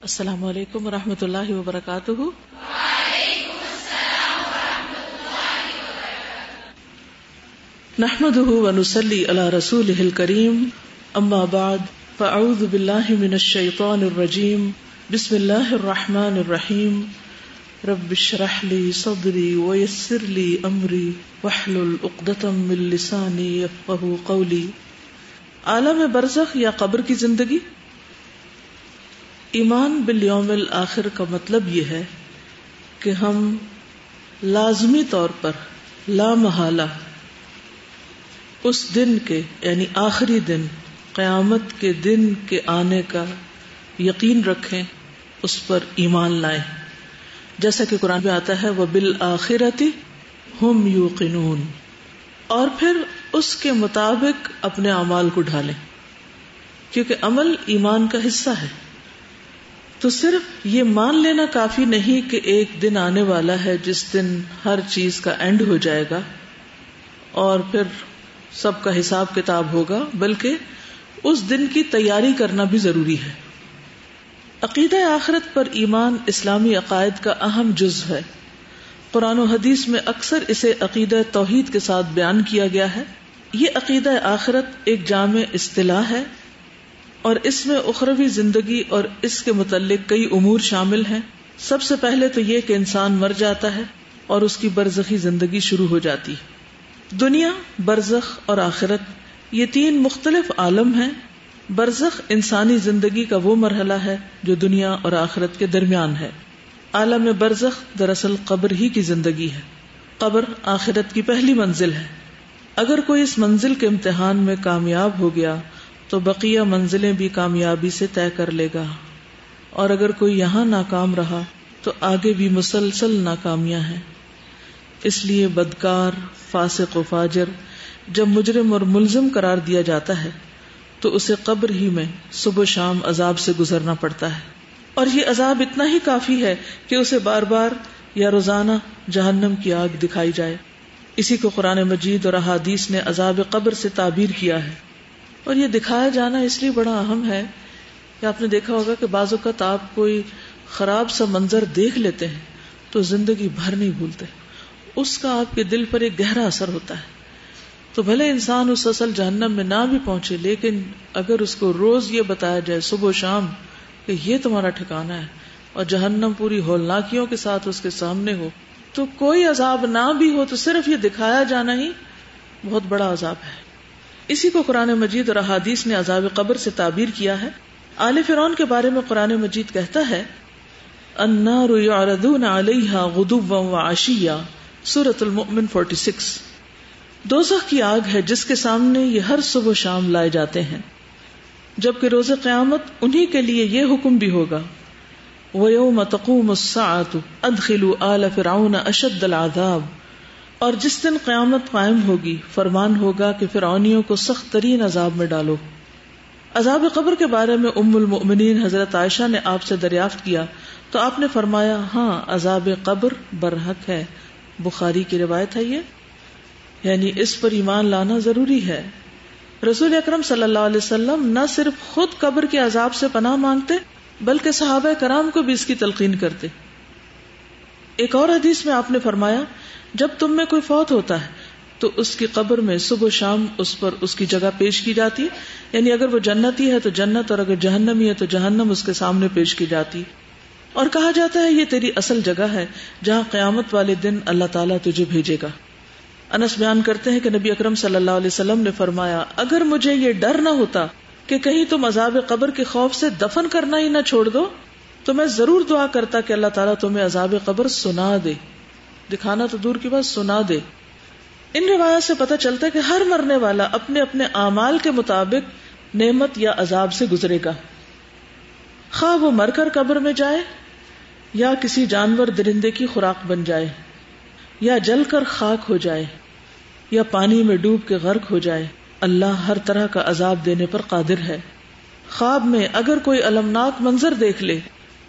السلام علیکم و رحمۃ اللہ وبرکاتہ۔ نحمد ونسلی علی رسول کریم اما بعد، فاعوذ باللہ من الشیطان الرجیم، بسم اللہ الرحمن الرحیم۔ رب اشرح لی صدری ویسر لی امری، واحلل عقدۃ من لسانی یفقهوا قولی۔ عالم برزخ یا قبر کی زندگی؟ ایمان بالیوم آخر کا مطلب یہ ہے کہ ہم لازمی طور پر لا محالہ اس دن کے یعنی آخری دن، قیامت کے دن کے آنے کا یقین رکھیں، اس پر ایمان لائیں۔ جیسا کہ قرآن میں آتا ہے وہ بالآخرتی ہم یو اور پھر اس کے مطابق اپنے اعمال کو ڈھالیں، کیونکہ عمل ایمان کا حصہ ہے۔ تو صرف یہ مان لینا کافی نہیں کہ ایک دن آنے والا ہے جس دن ہر چیز کا اینڈ ہو جائے گا اور پھر سب کا حساب کتاب ہوگا، بلکہ اس دن کی تیاری کرنا بھی ضروری ہے۔ عقیدہ آخرت پر ایمان اسلامی عقائد کا اہم جز ہے۔ قرآن و حدیث میں اکثر اسے عقیدہ توحید کے ساتھ بیان کیا گیا ہے۔ یہ عقیدہ آخرت ایک جامع اصطلاح ہے۔ اور اس میں اخروی زندگی اور اس کے متعلق کئی امور شامل ہیں۔ سب سے پہلے تو یہ کہ انسان مر جاتا ہے اور اس کی برزخی زندگی شروع ہو جاتی ہے۔ دنیا، برزخ اور آخرت، یہ تین مختلف عالم ہیں۔ برزخ انسانی زندگی کا وہ مرحلہ ہے جو دنیا اور آخرت کے درمیان ہے۔ عالم برزخ دراصل قبر ہی کی زندگی ہے۔ قبر آخرت کی پہلی منزل ہے۔ اگر کوئی اس منزل کے امتحان میں کامیاب ہو گیا تو بقیہ منزلیں بھی کامیابی سے طے کر لے گا۔ اور اگر کوئی یہاں ناکام رہا، تو آگے بھی مسلسل ناکامیاں ہیں۔ اس لیے بدکار، فاسق و فاجر، جب مجرم اور ملزم قرار دیا جاتا ہے، تو اسے قبر ہی میں صبح شام عذاب سے گزرنا پڑتا ہے۔ اور یہ عذاب اتنا ہی کافی ہے کہ اسے بار بار یا روزانہ جہنم کی آگ دکھائی جائے۔ اسی کو قرآن مجید اور احادیث نے عذاب قبر سے تعبیر کیا ہے۔ اور یہ دکھایا جانا اس لیے بڑا اہم ہے کہ آپ نے دیکھا ہوگا کہ بعض اوقات آپ کوئی خراب سا منظر دیکھ لیتے ہیں تو زندگی بھر نہیں بھولتے اس کا آپ کے دل پر ایک گہرا اثر ہوتا ہے تو بھلے انسان اس اصل جہنم میں نہ بھی پہنچے، لیکن اگر اس کو روز یہ بتایا جائے صبح و شام کہ یہ تمہارا ٹھکانا ہے اور جہنم پوری ہولناکیوں کے ساتھ اس کے سامنے ہو، تو کوئی عذاب نہ بھی ہو تو صرف یہ دکھایا جانا ہی بہت بڑا عذاب ہے۔ اسی کو قرآن مجید اور احادیث نے عذاب قبر سے تعبیر کیا ہے۔ آل فرون کے بارے میں قرآن مجید کہتا ہے، النار يعرضون عليها غدوا وعشيا سورة المؤمن 46 دوزخ کی آگ ہے جس کے سامنے یہ ہر صبح و شام لائے جاتے ہیں۔ جبکہ روز قیامت انہی کے لیے یہ حکم بھی ہوگا۔ وَيَوْمَ تَقُومُ السَّاعَةُ، أَدْخِلُوا آلَ فِرْعَوْنَ أَشَدَّ الْعَذَابِ۔ اور جس دن قیامت قائم ہوگی، فرمان ہوگا کہ فرعونیوں کو سخت ترین عذاب میں ڈالو۔ عذاب قبر کے بارے میں ام المؤمنین حضرت عائشہ نے آپ سے دریافت کیا تو آپ نے فرمایا ہاں عذاب قبر برحق ہے۔ بخاری کی روایت ہے یہ۔ یعنی اس پر ایمان لانا ضروری ہے۔ رسول اکرم صلی اللہ علیہ وسلم نہ صرف خود قبر کے عذاب سے پناہ مانگتے، بلکہ صحابہ کرام کو بھی اس کی تلقین کرتے۔ ایک اور حدیث میں آپ نے فرمایا جب تم میں کوئی فوت ہوتا ہے، تو اس کی قبر میں صبح شام اس پر اس کی جگہ پیش کی جاتی۔ ہے یعنی اگر وہ جنتی ہے تو جنت، اور اگر جہنمی ہے تو جہنم اس کے سامنے پیش کی جاتی۔ اور کہا جاتا ہے، یہ تیری اصل جگہ ہے، جہاں قیامت والے دن اللہ تعالیٰ تجھے بھیجے گا۔ انس بیان کرتے ہیں کہ نبی اکرم صلی اللہ علیہ وسلم نے فرمایا، اگر مجھے یہ ڈر نہ ہوتا کہ کہیں تم عذاب قبر کے خوف سے دفن کرنا ہی نہ چھوڑ دو، تو میں ضرور دعا کرتا کہ اللہ تعالیٰ تمہیں عذاب قبر سنا دے۔ دکھانا تو دور کی بات سنا دے۔ ان روایات سے پتہ چلتا ہے کہ ہر مرنے والا اپنے اپنے اعمال کے مطابق نعمت یا عذاب سے گزرے گا۔ خواہ وہ مر کر قبر میں جائے یا کسی جانور درندے کی خوراک بن جائے یا جل کر خاک ہو جائے یا پانی میں ڈوب کے غرق ہو جائے، اللہ ہر طرح کا عذاب دینے پر قادر ہے۔ خواب میں اگر کوئی المناک منظر دیکھ لے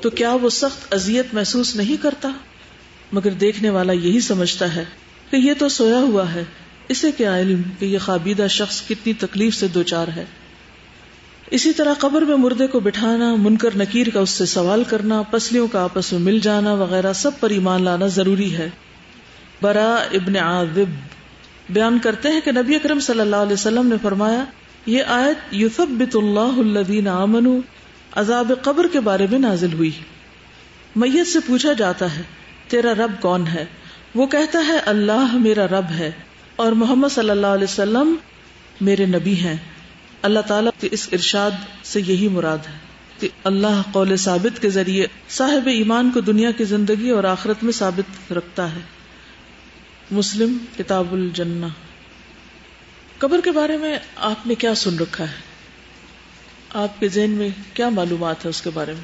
تو کیا وہ سخت اذیت محسوس نہیں کرتا؟ مگر دیکھنے والا یہی سمجھتا ہے کہ یہ تو سویا ہوا ہے، اسے کیا علم کہ یہ خوابیدہ شخص کتنی تکلیف سے دو چار ہے؟ اسی طرح قبر میں مردے کو بٹھانا، منکر نکیر کا اس سے سوال کرنا، پسلیوں کا آپس میں مل جانا وغیرہ سب پر ایمان لانا ضروری ہے۔ برا ابن عاذب۔ بیان کرتے ہیں کہ نبی اکرم صلی اللہ علیہ وسلم نے فرمایا، یہ آیت یوسف اللہ الدین عذاب قبر کے بارے میں نازل ہوئی۔ میت سے پوچھا جاتا ہے تیرا رب کون ہے؟ وہ کہتا ہے، اللہ میرا رب ہے۔ اور محمد صلی اللہ علیہ وسلم میرے نبی ہیں۔ اللہ تعالیٰ کے اس ارشاد سے یہی مراد ہے کہ اللہ قول ثابت کے ذریعے صاحب ایمان کو دنیا کی زندگی اور آخرت میں ثابت رکھتا ہے۔ مسلم، کتاب الجنہ۔ قبر کے بارے میں آپ نے کیا سن رکھا ہے؟ آپ کے ذہن میں کیا معلومات ہے اس کے بارے میں؟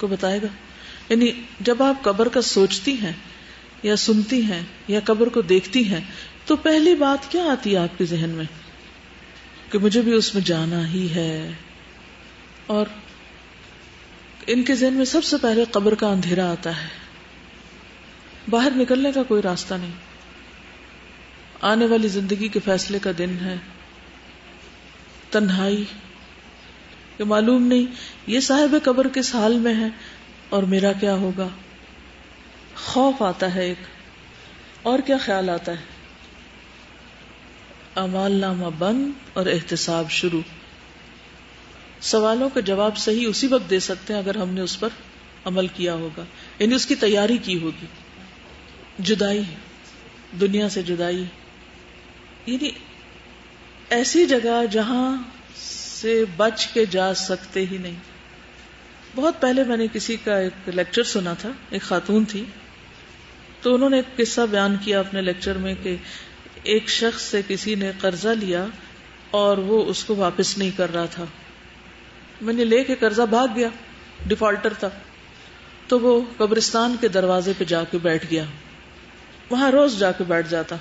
کو بتائے گا؟ یعنی جب آپ قبر کا سوچتی ہیں یا سنتی ہیں یا قبر کو دیکھتی ہیں تو پہلی بات کیا آتی ہے آپ کے ذہن میں؟ کہ مجھے بھی اس میں جانا ہی ہے۔ اور ان کے ذہن میں سب سے پہلے قبر کا اندھیرا آتا ہے۔ باہر نکلنے کا کوئی راستہ نہیں۔ آنے والی زندگی کے فیصلے کا دن ہے۔ تنہائی۔ کہ معلوم نہیں، یہ صاحب قبر کس حال میں ہے؟ اور میرا کیا ہوگا؟ خوف آتا ہے ایک، اور کیا خیال آتا ہے؟ امال نامہ بند اور احتساب شروع۔ سوالوں کا جواب صحیح اسی وقت دے سکتے ہیں اگر ہم نے اس پر عمل کیا ہوگا۔ یعنی اس کی تیاری کی ہوگی۔ جدائی دنیا سے جدائی یعنی ایسی جگہ جہاں سے بچ کے جا سکتے ہی نہیں۔ بہت پہلے میں نے کسی کا ایک لیکچر سنا تھا، ایک خاتون تھی۔ تو انہوں نے ایک قصہ بیان کیا اپنے لیکچر میں کہ ایک شخص سے کسی نے قرضہ لیا اور وہ اس کو واپس نہیں کر رہا تھا۔ میں نے لے کے قرضہ بھاگ گیا ڈیفالٹر تھا۔ تو وہ قبرستان کے دروازے پہ جا کے بیٹھ گیا۔ وہاں روز جا کے بیٹھ جاتا۔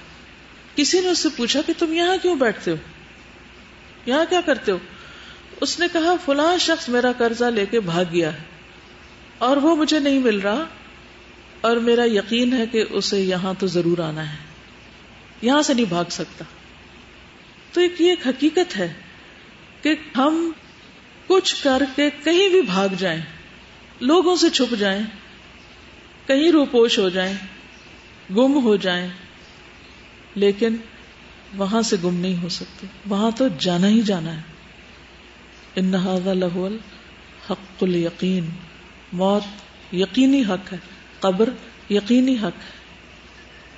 کسی نے اس سے پوچھا کہ تم یہاں کیوں بیٹھتے ہو؟ یہاں کیا کرتے ہو؟ اس نے کہا، فلاں شخص میرا قرضہ لے کے بھاگ گیا ہے اور وہ مجھے نہیں مل رہا اور میرا یقین ہے کہ اسے یہاں تو ضرور آنا ہے۔ یہاں سے نہیں بھاگ سکتا۔ تو ایک یہ ایک حقیقت ہے کہ ہم کچھ کر کے کہیں بھی بھاگ جائیں، لوگوں سے چھپ جائیں، کہیں روپوش ہو جائیں، گم ہو جائیں، لیکن وہاں سے گم نہیں ہو سکتے۔ وہاں تو جانا ہی جانا ہے۔ ان لہول حق القین موت یقینی حق ہے، قبر یقینی حق ہے۔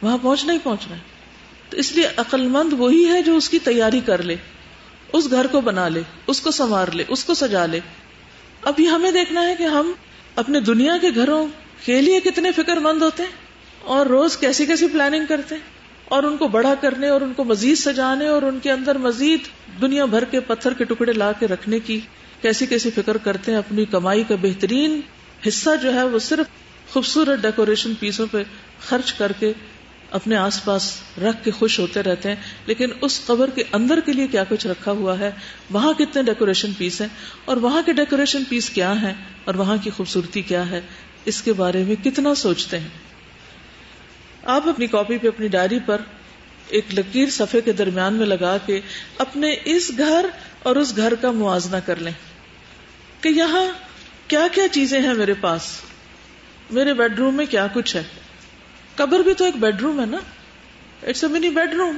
وہاں پہنچنا ہی پہنچنا ہے۔ تو اس لیے عقل مند وہی ہے جو اس کی تیاری کر لے، اس گھر کو بنا لے، اس کو سنوار لے، اس کو سجا لے۔ اب یہ ہمیں دیکھنا ہے کہ ہم اپنے دنیا کے گھروں کے لیے کتنے فکر مند ہوتے ہیں اور روز کیسی کیسی پلاننگ کرتے ہیں۔ اور ان کو بڑا کرنے اور ان کو مزید سجانے اور ان کے اندر مزید دنیا بھر کے پتھر کے ٹکڑے لا کے رکھنے کی کیسی کیسی فکر کرتے ہیں، اپنی کمائی کا بہترین حصہ جو ہے وہ صرف خوبصورت ڈیکوریشن پیسوں پہ خرچ کر کے اپنے آس پاس رکھ کے خوش ہوتے رہتے ہیں۔ لیکن اس قبر کے اندر کے لیے کیا کچھ رکھا ہوا ہے؟ وہاں کتنے ڈیکوریشن پیس ہیں؟ اور وہاں کے ڈیکوریشن پیس کیا ہیں؟ اور وہاں کی خوبصورتی کیا ہے؟ اس کے بارے میں کتنا سوچتے ہیں؟ آپ اپنی کاپی پہ اپنی ڈائری پر ایک لکیر صفحے کے درمیان میں لگا کے اپنے اس گھر اور اس گھر کا موازنہ کر لیں کہ یہاں کیا کیا چیزیں ہیں میرے پاس؟ میرے بیڈ روم میں کیا کچھ ہے؟ قبر بھی تو ایک بیڈ روم ہے نا؟ It's a money bed room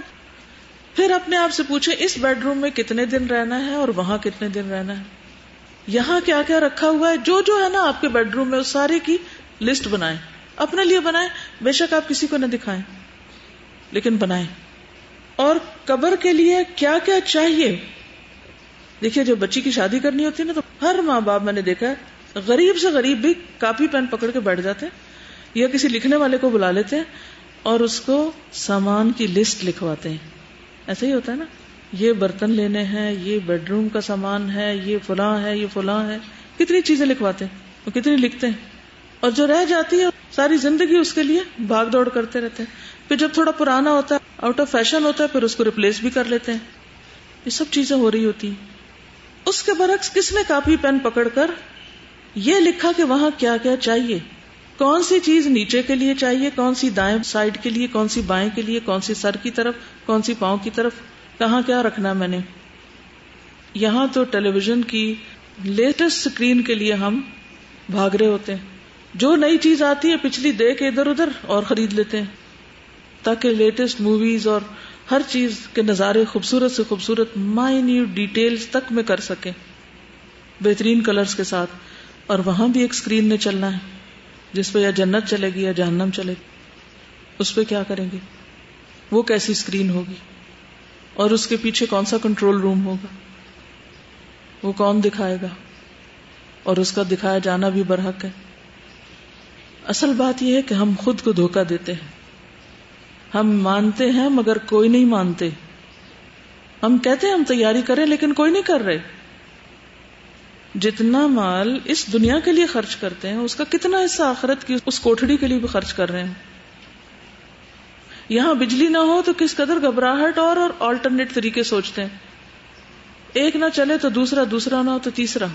پھر اپنے آپ سے پوچھے اس بیڈ روم میں کتنے دن رہنا ہے اور وہاں کتنے دن رہنا ہے؟ یہاں کیا کیا رکھا ہوا ہے؟ جو جو ہے نا آپ کے بیڈ روم میں، اس سارے کی لسٹ بنائیں۔ اپنے لیے بنائیں۔ بے شک آپ کسی کو نہ دکھائیں، لیکن بنائیں۔ اور قبر کے لیے کیا کیا چاہیے؟ دیکھیے، جب بچی کی شادی کرنی ہوتی ہے نا، تو ہر ماں باپ، میں نے دیکھا ہے، غریب سے غریب بھی کاپی پین پکڑ کے بیٹھ جاتے ہیں، یا کسی لکھنے والے کو بلا لیتے ہیں اور اس کو سامان کی لسٹ لکھواتے ہیں۔ ایسا ہی ہوتا ہے نا، یہ برتن لینے ہیں، یہ بیڈ روم کا سامان ہے، یہ فلاں ہے، یہ فلاں ہے۔ کتنی چیزیں لکھواتے ہیں، وہ کتنی لکھتے ہیں۔ اور جو رہ جاتی ہے ساری زندگی اس کے لیے بھاگ دوڑ کرتے رہتے ہیں۔ پھر جب تھوڑا پرانا ہوتا ہے آؤٹ آف فیشن ہوتا ہے، پھر اس کو ریپلیس بھی کر لیتے ہیں۔ یہ سب چیزیں ہو رہی ہوتی ہیں۔ اس کے برعکس کس نے کاپی پین پکڑ کر یہ لکھا کہ وہاں کیا کیا چاہیے؟ کون سی چیز نیچے کے لیے چاہیے؟ کون سی دائیں سائڈ کے لیے؟ کون سی بائیں کے لیے؟ کون سی سر کی طرف؟ کون سی پاؤں کی طرف؟ کہاں کیا رکھنا میں نے؟ یہاں تو ٹیلی ویژن کی لیٹسٹ اسکرین کے لیے ہم بھاگ رہے ہوتے ہیں۔ جو نئی چیز آتی ہے پچھلی دے کے ادھر ادھر اور خرید لیتے ہیں۔ تاکہ لیٹسٹ موویز اور ہر چیز کے نظارے خوبصورت سے خوبصورت مائنیوٹ ڈیٹیلز تک میں کر سکیں۔ بہترین کلرز کے ساتھ۔ اور وہاں بھی ایک اسکرین نے چلنا ہے۔ جس پہ یا جنت چلے گی یا جہنم چلے گی۔ اس پہ کیا کریں گے؟ وہ کیسی اسکرین ہوگی؟ اور اس کے پیچھے کون سا کنٹرول روم ہوگا؟ وہ کون دکھائے گا؟ اور اس کا دکھایا جانا بھی برحق ہے۔ اصل بات یہ ہے کہ ہم خود کو دھوکا دیتے ہیں۔ ہم مانتے ہیں مگر کوئی نہیں مانتے۔ ہم کہتے ہیں ہم تیاری کریں لیکن کوئی نہیں کر رہے۔ جتنا مال اس دنیا کے لیے خرچ کرتے ہیں، اس کا کتنا حصہ آخرت کی اس کوٹڑی کے لیے بھی خرچ کر رہے ہیں۔ یہاں بجلی نہ ہو تو کس قدر گھبراہٹ اور آلٹرنیٹ طریقے سوچتے ہیں۔ ایک نہ چلے تو دوسرا دوسرا نہ ہو تو تیسرا۔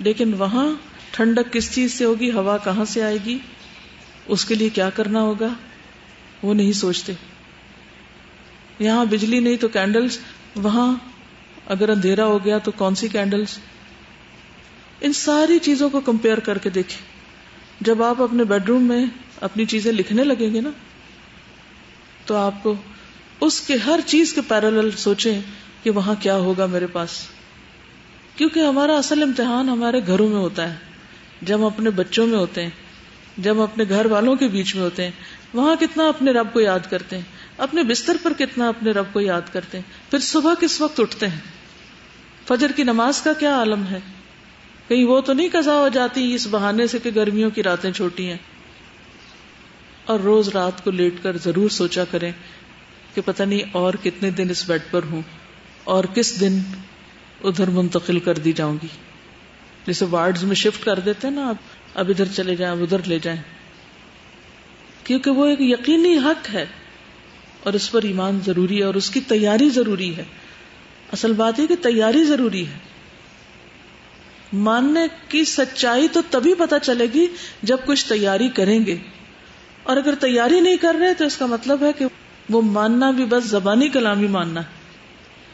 لیکن وہاں ٹھنڈک کس چیز سے ہوگی؟ ہوا کہاں سے آئے گی؟ اس کے لیے کیا کرنا ہوگا؟ وہ نہیں سوچتے۔ یہاں بجلی نہیں تو کینڈلز وہاں اگر اندھیرا ہو گیا تو کون سی کینڈلز ان ساری چیزوں کو کمپیئر کر کے دیکھیں۔ جب آپ اپنے بیڈ روم میں اپنی چیزیں لکھنے لگیں گے نا، تو آپ کو اس کے ہر چیز کے پیرل سوچیں کہ وہاں کیا ہوگا میرے پاس۔ کیونکہ ہمارا اصل امتحان ہمارے گھروں میں ہوتا ہے۔ جب ہم اپنے بچوں میں ہوتے ہیں، جب ہم اپنے گھر والوں کے بیچ میں ہوتے ہیں، وہاں کتنا اپنے رب کو یاد کرتے ہیں، اپنے بستر پر کتنا اپنے رب کو یاد کرتے ہیں، پھر صبح کس وقت اٹھتے ہیں؟ فجر کی نماز کا کیا عالم ہے؟ کہیں وہ تو نہیں کزا ہو جاتی اس بہانے سے کہ گرمیوں کی راتیں چھوٹی ہیں۔ اور روز رات کو لیٹ کر ضرور سوچا کریں کہ پتہ نہیں اور کتنے دن اس بیڈ پر ہوں اور کس دن ادھر منتقل کر دی جاؤں گی۔ جیسے وارڈز میں شفٹ کر دیتے ہیں نا آپ، اب ادھر چلے جائیں، اب ادھر لے جائیں۔ کیونکہ وہ ایک یقینی حق ہے اور اس پر ایمان ضروری ہے اور اس کی تیاری ضروری ہے۔ اصل بات ہے کہ تیاری ضروری ہے۔ ماننے کی سچائی تو تبھی پتا چلے گی جب کچھ تیاری کریں گے۔ اور اگر تیاری نہیں کر رہے تو اس کا مطلب ہے کہ وہ ماننا بھی بس زبانی کلامی ماننا۔ ہے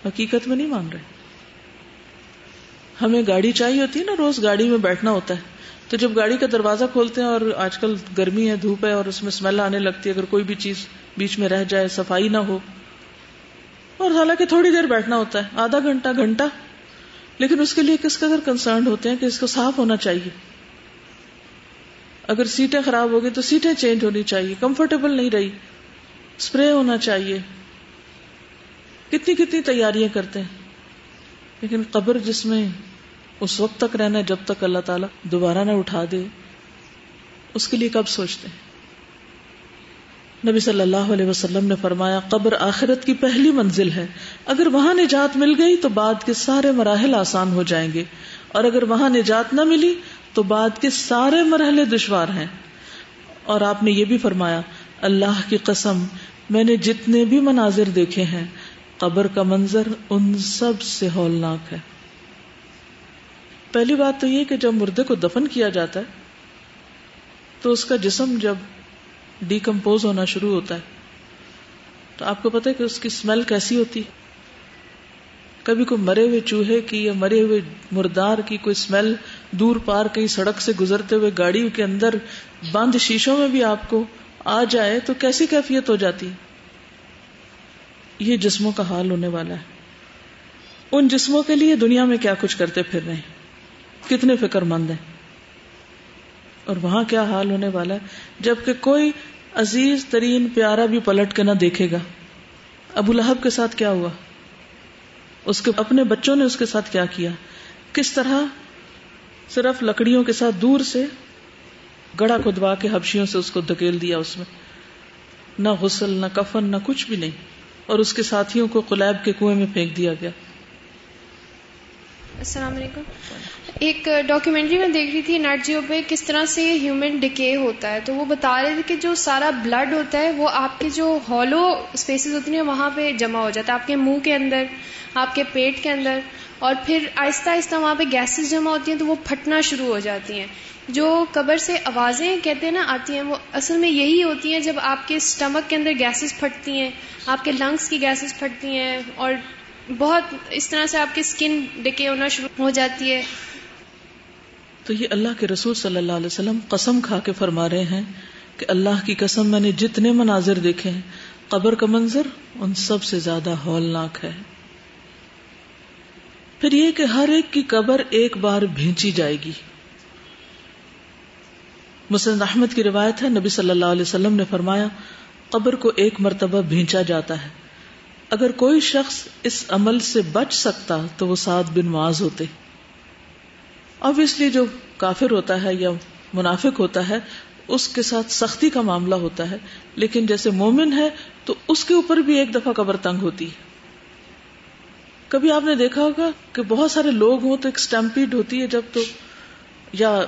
حقیقت میں نہیں مان رہے۔ ہمیں گاڑی چاہیے ہوتی ہے نا، روز گاڑی میں بیٹھنا ہوتا ہے۔ تو جب گاڑی کا دروازہ کھولتے ہیں اور آج کل گرمی ہے، دھوپ ہے اور اس میں اسمیل آنے لگتی ہے، اگر کوئی بھی چیز بیچ میں رہ جائے، صفائی نہ ہو۔ اور حالانکہ تھوڑی دیر بیٹھنا ہوتا ہے، آدھا گھنٹہ گھنٹہ۔ لیکن اس کے لیے کس قدر کنسرن ہوتے ہیں کہ اس کو صاف ہونا چاہیے۔ اگر سیٹیں خراب ہو گئی تو سیٹیں چینج ہونی چاہیے کمفرٹیبل نہیں رہی۔ اسپرے ہونا چاہیے۔ کتنی کتنی تیاریاں کرتے ہیں۔ لیکن قبر جس میں اس وقت تک رہنا جب تک اللہ تعالیٰ دوبارہ نہ اٹھا دے، اس کے لیے کب سوچتے ہیں؟ نبی صلی اللہ علیہ وسلم نے فرمایا، قبر آخرت کی پہلی منزل ہے۔ اگر وہاں نجات مل گئی تو بعد کے سارے مراحل آسان ہو جائیں گے۔ اور اگر وہاں نجات نہ ملی تو بعد کے سارے مرحلے دشوار ہیں۔ اور آپ نے یہ بھی فرمایا، اللہ کی قسم، میں نے جتنے بھی مناظر دیکھے ہیں قبر کا منظر ان سب سے ہولناک ہے۔ پہلی بات تو یہ کہ جب مردے کو دفن کیا جاتا ہے، تو اس کا جسم جب ڈیکمپوز ہونا شروع ہوتا ہے، تو آپ کو پتا ہے کہ اس کی اسمیل کیسی ہوتی کبھی کوئی مرے ہوئے چوہے کی یا مرے ہوئے مردار کی کوئی اسمیل دور پار کہیں سڑک سے گزرتے ہوئے گاڑی کے اندر بند شیشوں میں بھی آپ کو آ جائے تو کیسی کیفیت ہو جاتی؟ یہ جسموں کا حال ہونے والا ہے۔ ان جسموں کے لیے دنیا میں کیا کچھ کرتے پھر رہے ہیں؟ کتنے فکر مند ہیں۔ اور وہاں کیا حال ہونے والا ہے؟ جبکہ کوئی عزیز ترین پیارا بھی پلٹ کے نہ دیکھے گا۔ ابو لہب کے ساتھ کیا ہوا؟ اس کے اپنے بچوں نے اس کے ساتھ کیا کیا؟ کس طرح صرف لکڑیوں کے ساتھ دور سے گڑا کھدوا کے حبشیوں سے اس کو دھکیل دیا اس میں؟ نہ غسل، نہ کفن، نہ کچھ بھی نہیں۔ اور اس کے ساتھیوں کو قلیب کے کنویں میں پھینک دیا گیا۔ السلام علیکم۔ ایک ڈاکیومنٹری میں دیکھ رہی تھی نیٹ جیو پہ کس طرح سے ہیومن ڈکے ہوتا ہے۔ تو وہ بتا رہے تھے کہ جو سارا بلڈ ہوتا ہے وہ آپ کے جو ہالو اسپیسیز ہوتی ہیں وہاں پہ جمع ہو جاتا ہے، آپ کے منہ کے اندر، آپ کے پیٹ کے اندر۔ اور پھر آہستہ آہستہ وہاں پہ گیسز جمع ہوتی ہیں تو وہ پھٹنا شروع ہو جاتی ہیں۔ جو قبر سے آوازیں کہتے ہیں نا آتی ہیں، وہ اصل میں یہی ہوتی ہیں جب آپ کے اسٹمک کے اندر گیسز پھٹتی ہیں، آپ کے لنگس کی گیسز پھٹتی ہیں اور بہت اس طرح سے آپ کی اسکن ڈکے ہونا شروع ہو جاتی ہے۔ تو یہ اللہ کے رسول صلی اللہ علیہ وسلم قسم کھا کے فرما رہے ہیں کہ اللہ کی قسم میں نے جتنے مناظر دیکھے ہیں، قبر کا منظر ان سب سے زیادہ ہولناک ہے۔ پھر یہ کہ ہر ایک کی قبر ایک بار بھینچی جائے گی۔ مسلم احمد کی روایت ہے، نبی صلی اللہ علیہ وسلم نے فرمایا، قبر کو ایک مرتبہ بھینچا جاتا ہے۔ اگر کوئی شخص اس عمل سے بچ سکتا تو وہ سات بن معاذ ہوتے۔ جو کافر ہوتا ہے یا منافق ہوتا ہے، اس کے ساتھ سختی کا معاملہ ہوتا ہے۔ لیکن جیسے مومن ہے تو اس کے اوپر بھی ایک دفعہ قبر تنگ ہوتی۔ ہے کبھی آپ نے دیکھا ہوگا کہ بہت سارے لوگ ہوں تو ایک اسٹمپیڈ ہوتی ہے جب تو یا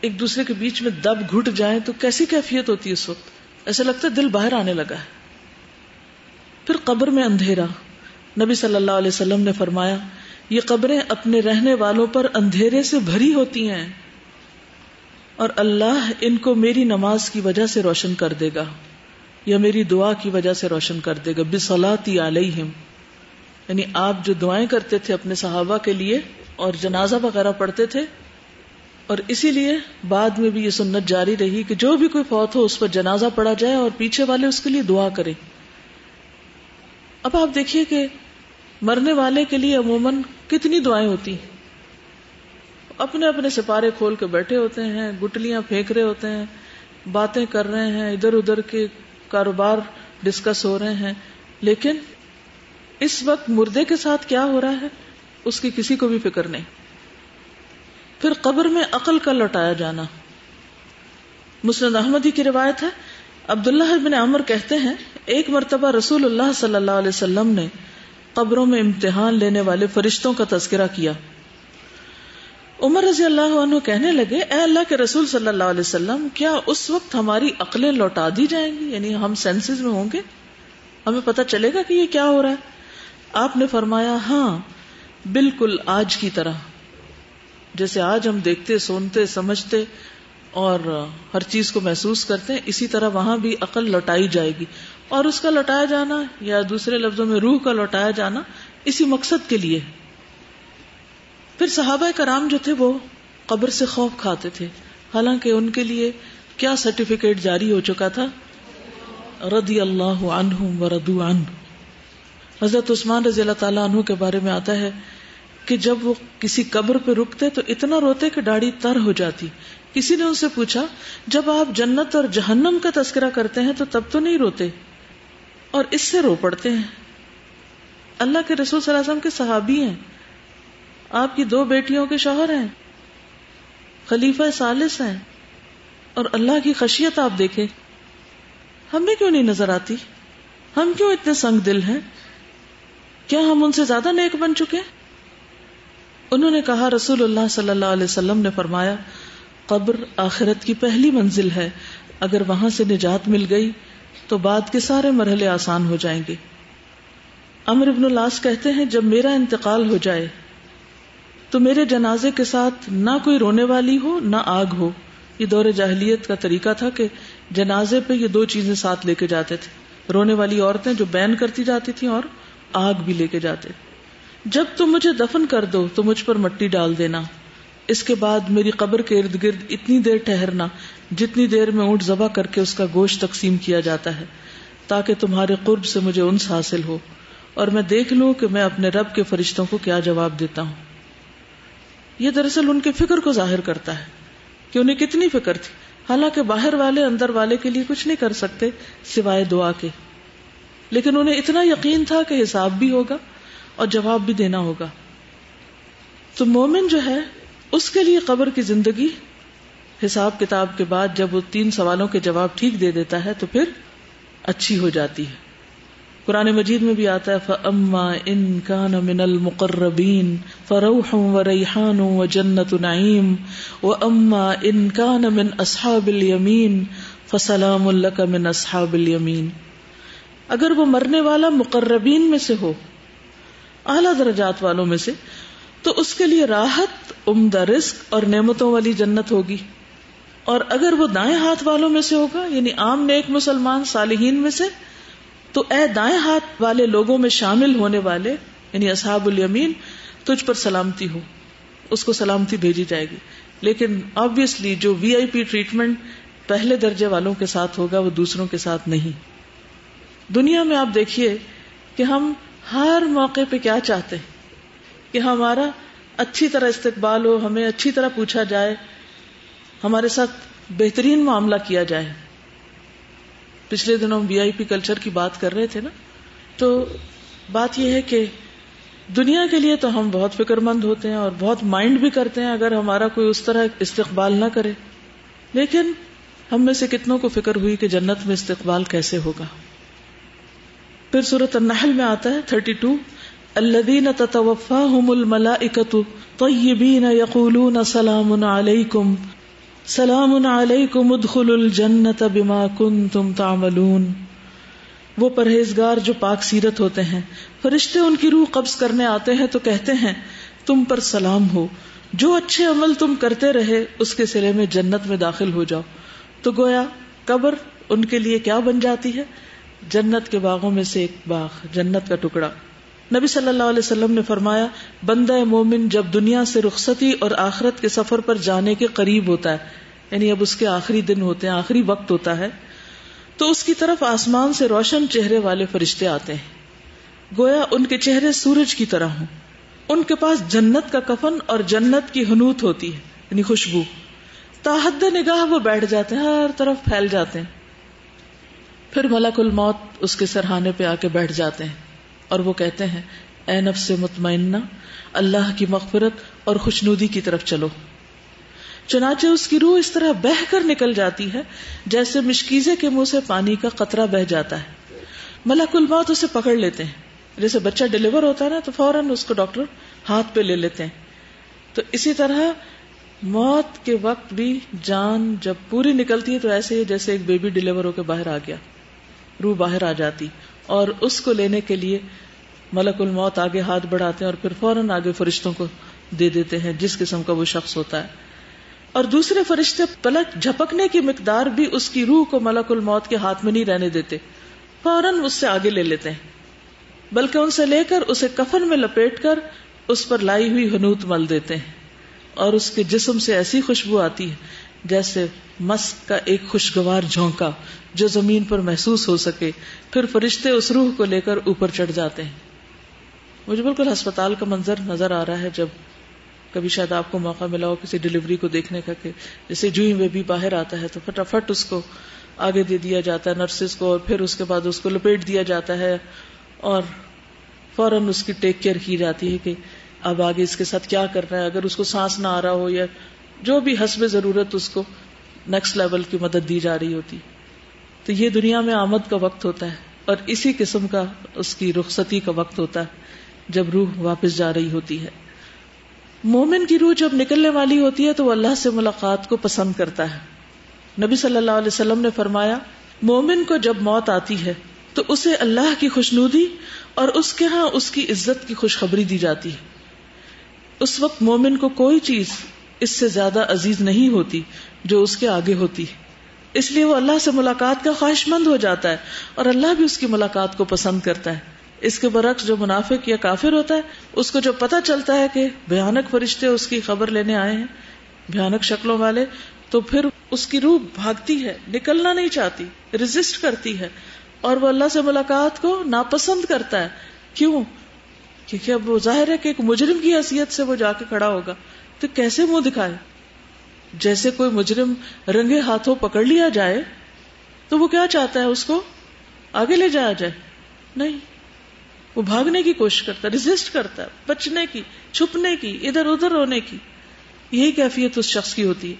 ایک دوسرے کے بیچ میں دب گھٹ جائیں تو کیسی کیفیت ہوتی ہے اس وقت؟ ایسا لگتا ہے دل باہر آنے لگا ہے۔ پھر قبر میں اندھیرا۔ نبی صلی اللہ علیہ وسلم نے فرمایا، یہ قبریں اپنے رہنے والوں پر اندھیرے سے بھری ہوتی ہیں اور اللہ ان کو میری نماز کی وجہ سے روشن کر دے گا یا میری دعا کی وجہ سے روشن کر دے گا۔ بسلاتی علیہم یعنی آپ جو دعائیں کرتے تھے اپنے صحابہ کے لیے اور جنازہ وغیرہ پڑھتے تھے، اور اسی لیے بعد میں بھی یہ سنت جاری رہی کہ جو بھی کوئی فوت ہو، اس پر جنازہ پڑا جائے اور پیچھے والے اس کے لیے دعا کرے۔ اب آپ دیکھیے کہ مرنے والے کے لیے عموماً کتنی دعائیں ہوتی اپنے اپنے سپارے کھول کے بیٹھے ہوتے ہیں، گٹلیاں پھینک رہے ہوتے ہیں، باتیں کر رہے ہیں، ادھر ادھر کے کاروبار ڈسکس ہو رہے ہیں، لیکن اس وقت مردے کے ساتھ کیا ہو رہا ہے؟ اس کی کسی کو بھی فکر نہیں۔ پھر قبر میں عقل کا لوٹایا جانا۔ مسلم احمدی کی روایت ہے، عبداللہ بن عمر کہتے ہیں، ایک مرتبہ رسول اللہ صلی اللہ علیہ وسلم نے قبروں میں امتحان لینے والے فرشتوں کا تذکرہ کیا۔ عمر رضی اللہ عنہ کہنے لگے، اے اللہ کے رسول صلی اللہ علیہ وسلم، کیا اس وقت ہماری عقلیں لوٹا دی جائیں گی؟ یعنی ہم سینسز میں ہوں گے؟ ہمیں پتہ چلے گا کہ یہ کیا ہو رہا ہے۔ آپ نے فرمایا ہاں بالکل آج کی طرح۔ جیسے آج ہم دیکھتے، سنتے، سمجھتے اور ہر چیز کو محسوس کرتے ہیں، اسی طرح وہاں بھی عقل لوٹائی جائے گی۔ اور اس کا لوٹایا جانا یا دوسرے لفظوں میں روح کا لوٹایا جانا اسی مقصد کے لیے۔ پھر صحابہ کرام جو تھے، وہ قبر سے خوف کھاتے تھے۔ حالانکہ ان کے لیے کیا سرٹیفکیٹ جاری ہو چکا تھا؟ رضی اللہ عنہم وردو عنہ حضرت عثمان رضی اللہ تعالیٰ عنہ کے بارے میں آتا ہے کہ جب وہ کسی قبر پہ رکتے تو اتنا روتے کہ داڑھی تر ہو جاتی۔ کسی نے ان سے پوچھا، جب آپ جنت اور جہنم کا تذکرہ کرتے ہیں تو تب تو نہیں روتے؟ اور اس سے رو پڑتے ہیں۔ اللہ کے رسول صلی اللہ علیہ وسلم کے صحابی ہیں۔ آپ کی دو بیٹیوں کے شوہر ہیں۔ خلیفہ سالس ہیں۔ اور اللہ کی خشیت آپ دیکھیں۔ ہمیں کیوں نہیں نظر آتی؟ ہم کیوں اتنے سنگ دل ہیں؟ کیا ہم ان سے زیادہ نیک بن چکے انہوں نے کہا، رسول اللہ صلی اللہ علیہ وسلم نے فرمایا، قبر آخرت کی پہلی منزل ہے۔ اگر وہاں سے نجات مل گئی، تو بعد کے سارے مرحلے آسان ہو جائیں گے۔ امر ابن اللاس کہتے ہیں، جب میرا انتقال ہو جائے، تو میرے جنازے کے ساتھ نہ کوئی رونے والی ہو، نہ آگ ہو۔ یہ دور جاہلیت کا طریقہ تھا کہ جنازے پہ یہ دو چیزیں ساتھ لے کے جاتے تھے۔ رونے والی عورتیں جو بین کرتی جاتی تھیں اور آگ بھی لے کے جاتے۔ جب تم مجھے دفن کر دو تو مجھ پر مٹی ڈال دینا۔ اس کے بعد میری قبر کے ارد گرد اتنی دیر ٹہرنا جتنی دیر میں اونٹ ذبح کر کے اس کا گوشت تقسیم کیا جاتا ہے، تاکہ تمہارے قرب سے مجھے انس حاصل ہو۔ اور میں دیکھ لوں کہ میں اپنے رب کے فرشتوں کو کیا جواب دیتا ہوں۔ یہ دراصل ان کے فکر کو ظاہر کرتا ہے کہ انہیں کتنی فکر تھی۔ حالانکہ باہر والے، اندر والے کے لیے کچھ نہیں کر سکتے سوائے دعا کے۔ لیکن انہیں اتنا یقین تھا کہ حساب بھی ہوگا اور جواب بھی دینا ہوگا۔ تو مومن جو ہے، اس کے لیے قبر کی زندگی، حساب کتاب کے بعد جب وہ تین سوالوں کے جواب ٹھیک دے دیتا ہے تو پھر اچھی ہو جاتی ہے۔ قرآن مجید میں بھی آتا ہے فما ان کان من المقربین فروح و ریحان و جنت نعیم و اما ان کان من اصحاب الیمین فسلام اللہ من اصحاب الیمین اگر وہ مرنے والا مقربین میں سے ہو، اعلی درجات والوں میں سے، تو اس کے لیے راحت، عمدہ رزق اور نعمتوں والی جنت ہوگی۔ اور اگر وہ دائیں ہاتھ والوں میں سے ہوگا یعنی عام نیک مسلمان صالحین میں سے، تو اے دائیں ہاتھ والے لوگوں میں شامل ہونے والے یعنی اصحاب الیمین، تجھ پر سلامتی ہو۔ اس کو سلامتی بھیجی جائے گی۔ لیکن آبیسلی جو وی آئی پی ٹریٹمنٹ پہلے درجے والوں کے ساتھ ہوگا، وہ دوسروں کے ساتھ نہیں۔ دنیا میں آپ دیکھیے کہ ہم ہر موقع پہ کیا چاہتے ہیں؟ کہ ہمارا اچھی طرح استقبال ہو، ہمیں اچھی طرح پوچھا جائے، ہمارے ساتھ بہترین معاملہ کیا جائے۔ پچھلے دنوں وی آئی پی کلچر کی بات کر رہے تھے نا؟ تو بات یہ ہے کہ دنیا کے لیے تو ہم بہت فکر مند ہوتے ہیں اور بہت مائنڈ بھی کرتے ہیں اگر ہمارا کوئی اس طرح استقبال نہ کرے۔ لیکن ہم میں سے کتنوں کو فکر ہوئی کہ جنت میں استقبال کیسے ہوگا؟ پھر صورت النحل میں آتا ہے تھرٹی ٹو، الذین تتوفاہم الملائکۃ طیبین یقولون سلام علیکم سلام علیکم ادخلوا الجنت بما کنتم تعملون۔ وہ پرہیزگار جو پاک سیرت ہوتے ہیں، فرشتے ان کی روح قبض کرنے آتے ہیں تو کہتے ہیں، تم پر سلام ہو۔ جو اچھے عمل تم کرتے رہے، اس کے سلے میں جنت میں داخل ہو جاؤ۔ تو گویا، قبر ان کے لیے کیا بن جاتی ہے؟ جنت کے باغوں میں سے ایک باغ، جنت کا ٹکڑا۔ نبی صلی اللہ علیہ وسلم نے فرمایا، بندہ مومن جب دنیا سے رخصتی اور آخرت کے سفر پر جانے کے قریب ہوتا ہے یعنی اب اس کے آخری دن ہوتے ہیں، آخری وقت ہوتا ہے، تو اس کی طرف آسمان سے روشن چہرے والے فرشتے آتے ہیں۔ گویا ان کے چہرے سورج کی طرح ہوں۔ ان کے پاس جنت کا کفن اور جنت کی حنوت ہوتی ہے یعنی خوشبو۔ تاحد نگاہ وہ بیٹھ جاتے ہیں، ہر طرف پھیل جاتے ہیں۔ پھر ملک الموت اس کے سرحانے پہ آ کے بیٹھ جاتے ہیں اور وہ کہتے ہیں، اے نفس مطمئنہ، اللہ کی مغفرت اور خوشنودی کی طرف چلو۔ چنانچہ اس کی روح اس طرح بہ کر نکل جاتی ہے جیسے مشکیزے کے منہ سے پانی کا قطرہ بہ جاتا ہے۔ ملک الموت اسے پکڑ لیتے ہیں۔ جیسے بچہ ڈلیور ہوتا ہے نا تو فوراً اس کو ڈاکٹر ہاتھ پہ لے لیتے ہیں۔ تو اسی طرح موت کے وقت بھی جان جب پوری نکلتی ہے تو ایسے ہی جیسے ایک بیبی ڈلیور ہو کے باہر آ گیا۔ روح باہر آ جاتی اور اس کو لینے کے لیے ملک الموت آگے ہاتھ بڑھاتے ہیں اور پھر فوراً آگے فرشتوں کو دے دیتے ہیں، جس قسم کا وہ شخص ہوتا ہے۔ اور دوسرے فرشتے پلک جھپکنے کی مقدار بھی اس کی روح کو ملک الموت کے ہاتھ میں نہیں رہنے دیتے۔ فوراً اس سے آگے لے لیتے ہیں۔ بلکہ ان سے لے کر اسے کفن میں لپیٹ کر اس پر لائی ہوئی ہنوت مل دیتے ہیں۔ اور اس کے جسم سے ایسی خوشبو آتی ہے جیسے مسک کا ایک خوشگوار جھونکا جو زمین پر محسوس ہو سکے، پھر فرشتے اس روح کو لے کر اوپر چڑھ جاتے ہیں۔ مجھے بالکل ہسپتال کا منظر نظر آ رہا ہے جب کبھی شاید آپ کو موقع ملا ہو کسی ڈلیوری کو دیکھنے کا کہ جیسے جو ہی بھی باہر آتا ہے تو فٹافٹ اس کو آگے دے دیا جاتا ہے، نرسز کو، اور پھر اس کے بعد اس کو لپیٹ دیا جاتا ہے۔ اور فوراً اس کی ٹیک کیئر کی جاتی ہے کہ اب آگے اس کے ساتھ کیا کرنا ہے۔ اگر اس کو سانس نہ آ رہا ہو یا جو بھی حسب ضرورت اس کو نیکسٹ لیول کی مدد دی جا رہی ہوتی۔ تو یہ دنیا میں آمد کا وقت ہوتا ہے اور اسی قسم کا اس کی رخصتی کا وقت ہوتا ہے جب روح واپس جا رہی ہوتی ہے۔ مومن کی روح جب نکلنے والی ہوتی ہے تو وہ اللہ سے ملاقات کو پسند کرتا ہے۔ نبی صلی اللہ علیہ وسلم نے فرمایا، مومن کو جب موت آتی ہے تو اسے اللہ کی خوشنودی اور اس کے ہاں اس کی عزت کی خوشخبری دی جاتی ہے۔ اس وقت مومن کو کوئی چیز اس سے زیادہ عزیز نہیں ہوتی جو اس کے آگے ہوتی اس لیے وہ اللہ سے ملاقات کا خواہش مند ہو جاتا ہے اور اللہ بھی اس کی ملاقات کو پسند کرتا ہے۔ اس کے برعکس جو منافق یا کافر ہوتا ہے، اس کو جو پتا چلتا ہے کہ بھیانک فرشتے اس کی خبر لینے آئے ہیں، بھیانک شکلوں والے، تو پھر اس کی روح بھاگتی ہے، نکلنا نہیں چاہتی ریزسٹ کرتی ہے۔ اور وہ اللہ سے ملاقات کو ناپسند کرتا ہے۔ کیوں؟ کیونکہ اب وہ ظاہر ہے کہ ایک مجرم کی حیثیت سے وہ جا کے کھڑا ہوگا۔ تو کیسے منہ دکھائے؟ جیسے کوئی مجرم رنگے ہاتھوں پکڑ لیا جائے، تو وہ کیا چاہتا ہے اس کو؟ آگے لے جایا جائے۔ نہیں، وہ بھاگنے کی کوشش کرتا ہے ریزسٹ کرتا ہے بچنے کی، چھپنے کی، ادھر ادھر ہونے کی۔ یہی کیفیت اس شخص کی ہوتی ہے۔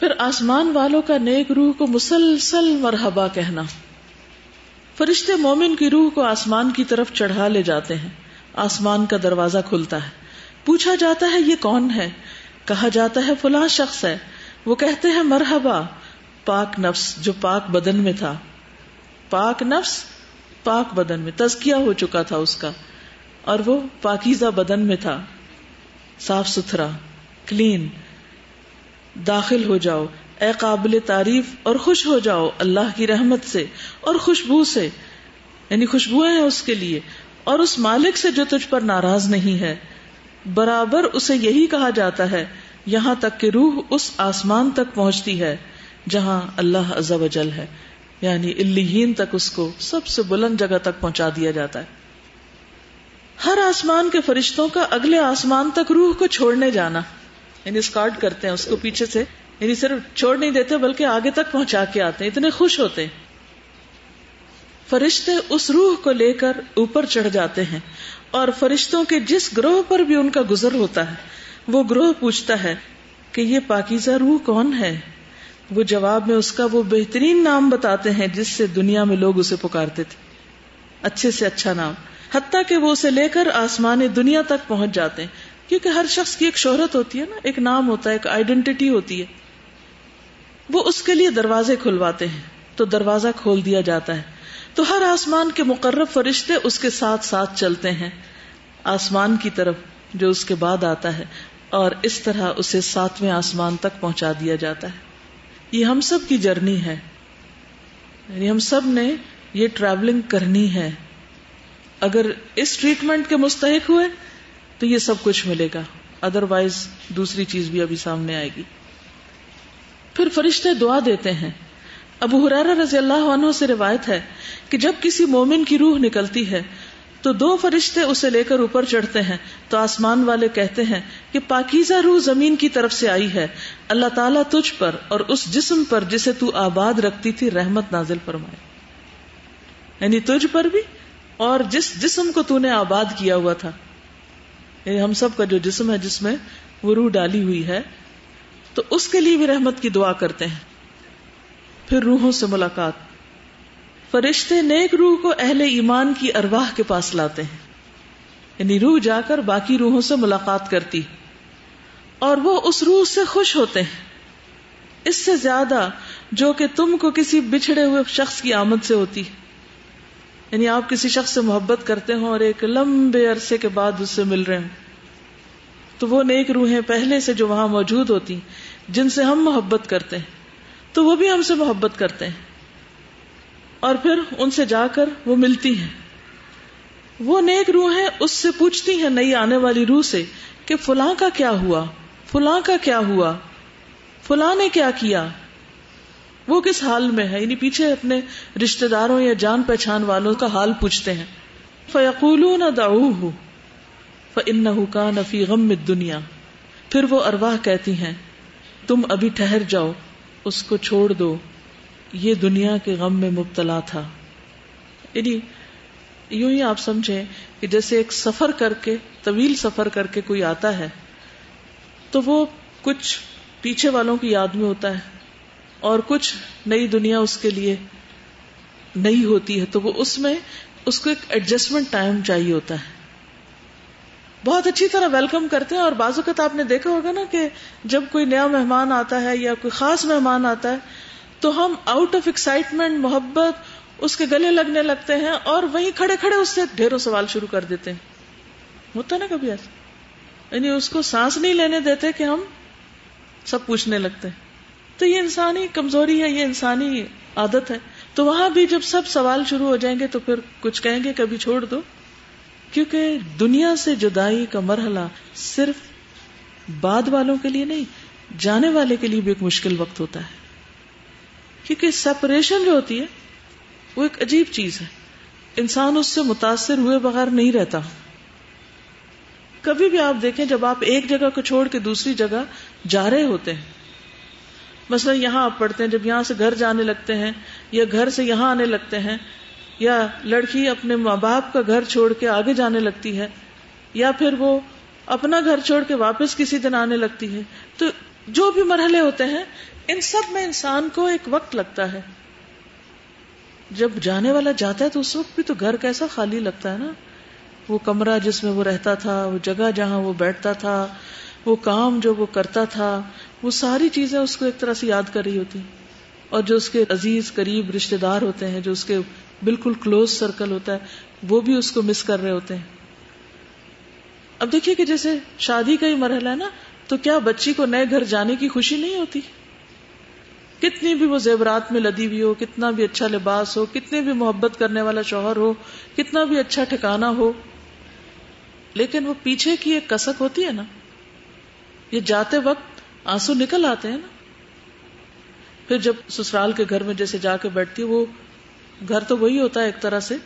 پھر آسمان والوں کا نیک روح کو مسلسل مرحبا کہنا۔ فرشتے مومن کی روح کو آسمان کی طرف چڑھا لے جاتے ہیں۔ آسمان کا دروازہ کھلتا ہے۔ پوچھا جاتا ہے یہ کون ہے؟ کہا جاتا ہے فلاں شخص ہے۔ وہ کہتے ہیں مرحبا، پاک نفس جو پاک بدن میں تھا۔ پاک نفس پاک بدن میں تزکیا ہو چکا تھا اس کا۔ اور وہ پاکیزہ بدن میں تھا۔ صاف ستھرا، کلین، داخل ہو جاؤ۔ اے قابل تعریف اور خوش ہو جاؤ اللہ کی رحمت سے اور خوشبو سے۔ یعنی خوشبو ہیں اس کے لیے۔ اور اس مالک سے جو تجھ پر ناراض نہیں ہے۔ برابر اسے یہی کہا جاتا ہے، یہاں تک کہ روح اس آسمان تک پہنچتی ہے جہاں اللہ عزب جل ہے۔ یعنی الین تک اس کو سب سے بلند جگہ تک پہنچا دیا جاتا ہے۔ ہر آسمان کے فرشتوں کا اگلے آسمان تک روح کو چھوڑنے جانا۔ یعنی اسکارٹ کرتے ہیں اس کو پیچھے سے۔ یعنی صرف چھوڑ نہیں دیتے، بلکہ آگے تک پہنچا کے آتے ہیں۔ اتنے خوش ہوتے ہیں۔ فرشتے اس روح کو لے کر اوپر چڑھ جاتے ہیں۔ اور فرشتوں کے جس گروہ پر بھی ان کا گزر ہوتا ہے، وہ گروہ پوچھتا ہے کہ یہ پاکیزہ روح کون ہے؟ وہ جواب میں اس کا وہ بہترین نام بتاتے ہیں جس سے دنیا میں لوگ اسے پکارتے تھے۔ اچھے سے اچھا نام۔ حتیٰ کہ وہ اسے لے کر آسمان دنیا تک پہنچ جاتے ہیں۔ کیونکہ ہر شخص کی ایک شہرت ہوتی ہے نا، ایک نام ہوتا ہے، ایک آئیڈینٹی ہوتی ہے۔ وہ اس کے لیے دروازے کھلواتے ہیں، تو دروازہ کھول دیا جاتا ہے۔ تو ہر آسمان کے مقرب فرشتے اس کے ساتھ ساتھ چلتے ہیں۔ آسمان کی طرف جو اس کے بعد آتا ہے، اور اس طرح اسے ساتویں آسمان تک پہنچا دیا جاتا ہے۔ یہ ہم سب کی جرنی ہے۔ یعنی ہم سب نے یہ ٹریولنگ کرنی ہے۔ اگر اس ٹریٹمنٹ کے مستحق ہوئے، تو یہ سب کچھ ملے گا۔ ادر وائز دوسری چیز بھی ابھی سامنے آئے گی۔ پھر فرشتے دعا دیتے ہیں۔ ابو حرار رضی اللہ عنہ سے روایت ہے کہ جب کسی مومن کی روح نکلتی ہے تو دو فرشتے اسے لے کر اوپر چڑھتے ہیں تو آسمان والے کہتے ہیں کہ پاکیزہ روح زمین کی طرف سے آئی ہے۔ اللہ تعالیٰ تجھ پر اور اس جسم پر جسے تو آباد رکھتی تھی رحمت نازل فرمائے۔ یعنی تجھ پر بھی اور جس جسم کو تو نے آباد کیا ہوا تھا۔ یعنی ہم سب کا جو جسم ہے جس میں وہ روح ڈالی ہوئی ہے، تو اس کے لیے بھی رحمت کی دعا کرتے ہیں۔ پھر روحوں سے ملاقات۔ فرشتے نیک روح کو اہل ایمان کی ارواح کے پاس لاتے ہیں۔ یعنی روح جا کر باقی روحوں سے ملاقات کرتی۔ اور وہ اس روح سے خوش ہوتے ہیں۔ اس سے زیادہ جو کہ تم کو کسی بچھڑے ہوئے شخص کی آمد سے ہوتی۔ یعنی آپ کسی شخص سے محبت کرتے ہوں اور ایک لمبے عرصے کے بعد اس سے مل رہے ہوں۔ تو وہ نیک روحیں پہلے سے جو وہاں موجود ہوتی، جن سے ہم محبت کرتے ہیں۔ تو وہ بھی ہم سے محبت کرتے ہیں اور پھر ان سے جا کر وہ ملتی ہیں۔ وہ نیک روح ہے اس سے پوچھتی ہیں نئی آنے والی روح سے کہ فلاں کا کیا ہوا، فلاں کا کیا ہوا، فلاں نے کیا کیا؟ وہ کس حال میں ہے یعنی پیچھے اپنے رشتے داروں یا جان پہچان والوں کا حال پوچھتے ہیں۔ فیقول نہ داؤ ہو ان کا نفی غم دنیا پھر وہ ارواہ کہتی ہیں، تم ابھی ٹھہر جاؤ۔ اس کو چھوڑ دو، یہ دنیا کے غم میں مبتلا تھا۔ یعنی یوں ہی آپ سمجھیں کہ جیسے ایک سفر کر کے، طویل سفر کر کے کوئی آتا ہے، تو وہ کچھ پیچھے والوں کی یاد میں ہوتا ہے اور کچھ نئی دنیا اس کے لیے نئی ہوتی ہے، تو وہ اس میں اس کو ایک ایڈجسٹمنٹ ٹائم چاہیے ہوتا ہے۔ بہت اچھی طرح ویلکم کرتے ہیں اور بعض اوقات آپ نے دیکھا ہوگا نا کہ جب کوئی نیا مہمان آتا ہے یا کوئی خاص مہمان آتا ہے تو ہم آؤٹ آف ایکسائٹمنٹ محبت اس کے گلے لگنے لگتے ہیں اور وہیں کھڑے کھڑے اس سے ڈھیروں سوال شروع کر دیتے ہیں۔ ہوتا نا کبھی ایسا؟ یعنی اس کو سانس نہیں لینے دیتے کہ ہم سب پوچھنے لگتے ہیں۔ تو یہ انسانی کمزوری ہے، یہ انسانی عادت ہے۔ تو وہاں بھی جب سب سوال شروع ہو جائیں گے تو پھر کچھ کہیں گے، کبھی چھوڑ دو۔ کیونکہ دنیا سے جدائی کا مرحلہ صرف بعد والوں کے لیے نہیں، جانے والے کے لیے بھی ایک مشکل وقت ہوتا ہے۔ کیونکہ سپریشن جو ہوتی ہے، وہ ایک عجیب چیز ہے۔ انسان اس سے متاثر ہوئے بغیر نہیں رہتا۔ کبھی بھی آپ دیکھیں، جب آپ ایک جگہ کو چھوڑ کے دوسری جگہ جا رہے ہوتے ہیں۔ مثلا یہاں آپ پڑھتے ہیں، جب یہاں سے گھر جانے لگتے ہیں یا گھر سے یہاں آنے لگتے ہیں یا لڑکی اپنے ماں باپ کا گھر چھوڑ کے آگے جانے لگتی ہے، یا پھر وہ اپنا گھر چھوڑ کے واپس کسی دن آنے لگتی ہے۔ تو جو بھی مرحلے ہوتے ہیں، ان سب میں انسان کو ایک وقت لگتا ہے۔ جب جانے والا جاتا ہے تو اس وقت بھی تو گھر کیسا خالی لگتا ہے نا۔ وہ کمرہ جس میں وہ رہتا تھا، وہ جگہ جہاں وہ بیٹھتا تھا، وہ کام جو وہ کرتا تھا، وہ ساری چیزیں اس کو ایک طرح سے یاد کر رہی ہوتی۔ اور جو اس کے عزیز، قریب رشتے دار ہوتے ہیں، جو اس کے بالکل کلوز سرکل ہوتا ہے، وہ بھی اس کو مس کر رہے ہوتے ہیں۔ اب دیکھیے کہ جیسے شادی کا ہی مرحلہ ہے نا، تو کیا بچی کو نئے گھر جانے کی خوشی نہیں ہوتی؟ کتنی بھی وہ زیورات میں لدی ہوئی ہو، کتنا بھی اچھا لباس ہو کتنے بھی محبت کرنے والا شوہر ہو، کتنا بھی اچھا ٹھکانا ہو، لیکن وہ پیچھے کی ایک کسک ہوتی ہے نا۔ یہ جاتے وقت آنسو نکل آتے ہیں نا۔ پھر جب سسرال کے گھر میں جیسے جا کے بیٹھتی وہ گھر تو وہی ہوتا ہے ایک طرح سے،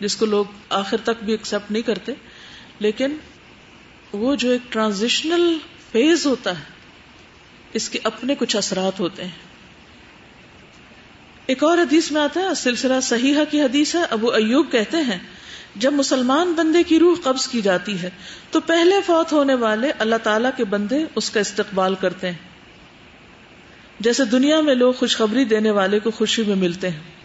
جس کو لوگ آخر تک بھی ایکسپٹ نہیں کرتے۔ لیکن وہ جو ایک ٹرانزیشنل فیز ہوتا ہے، اس کے اپنے کچھ اثرات ہوتے ہیں۔ ایک اور حدیث میں آتا ہے، سلسلہ صحیحہ کی حدیث ہے، ابو ایوب کہتے ہیں، جب مسلمان بندے کی روح قبض کی جاتی ہے، تو پہلے فوت ہونے والے اللہ تعالی کے بندے اس کا استقبال کرتے ہیں۔ جیسے دنیا میں لوگ خوشخبری دینے والے کو خوشی میں ملتے ہیں۔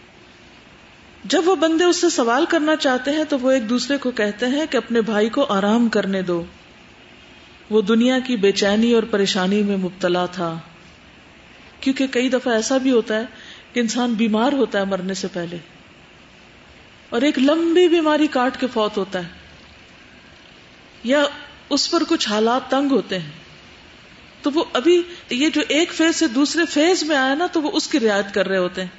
جب وہ بندے اس سے سوال کرنا چاہتے ہیں تو وہ ایک دوسرے کو کہتے ہیں کہ اپنے بھائی کو آرام کرنے دو۔ وہ دنیا کی بے چینی اور پریشانی میں مبتلا تھا۔ کیونکہ کئی دفعہ ایسا بھی ہوتا ہے کہ انسان بیمار ہوتا ہے مرنے سے پہلے۔ اور ایک لمبی بیماری کاٹ کے فوت ہوتا ہے۔ یا اس پر کچھ حالات تنگ ہوتے ہیں۔ تو وہ ابھی یہ جو ایک فیز سے دوسرے فیز میں آیا نا تو وہ اس کی رعایت کر رہے ہوتے ہیں۔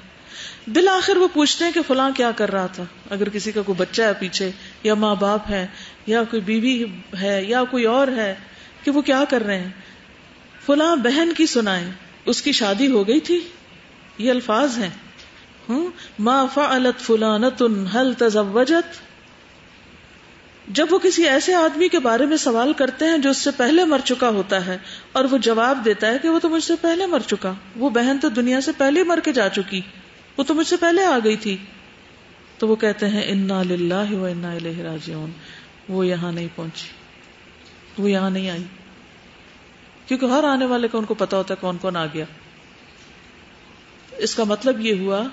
بالآخر وہ پوچھتے ہیں کہ فلاں کیا کر رہا تھا؟ اگر کسی کا کوئی بچہ ہے پیچھے، یا ماں باپ ہے یا کوئی بیوی ہے، یا کوئی اور ہے، کہ وہ کیا کر رہے ہیں؟ فلاں بہن کی سنائے اس کی شادی ہو گئی تھی؟ یہ الفاظ ہیں۔ ما فعلت فلانت هل تزوجت؟ جب وہ کسی ایسے آدمی کے بارے میں سوال کرتے ہیں جو اس سے پہلے مر چکا ہوتا ہے، اور وہ جواب دیتا ہے کہ وہ تو مجھ سے پہلے مر چکا۔ وہ بہن تو دنیا سے پہلے مر کے جا چکی۔ وہ تو مجھ سے پہلے آ گئی تھی۔ تو وہ کہتے ہیں، انا للہ و انا الیہ راجعون۔ وہ یہاں نہیں پہنچی۔ وہ یہاں نہیں آئی۔ کیونکہ ہر آنے والے کو ان کو پتا ہوتا ہے کون کون آ گیا۔ اس کا مطلب یہ ہوا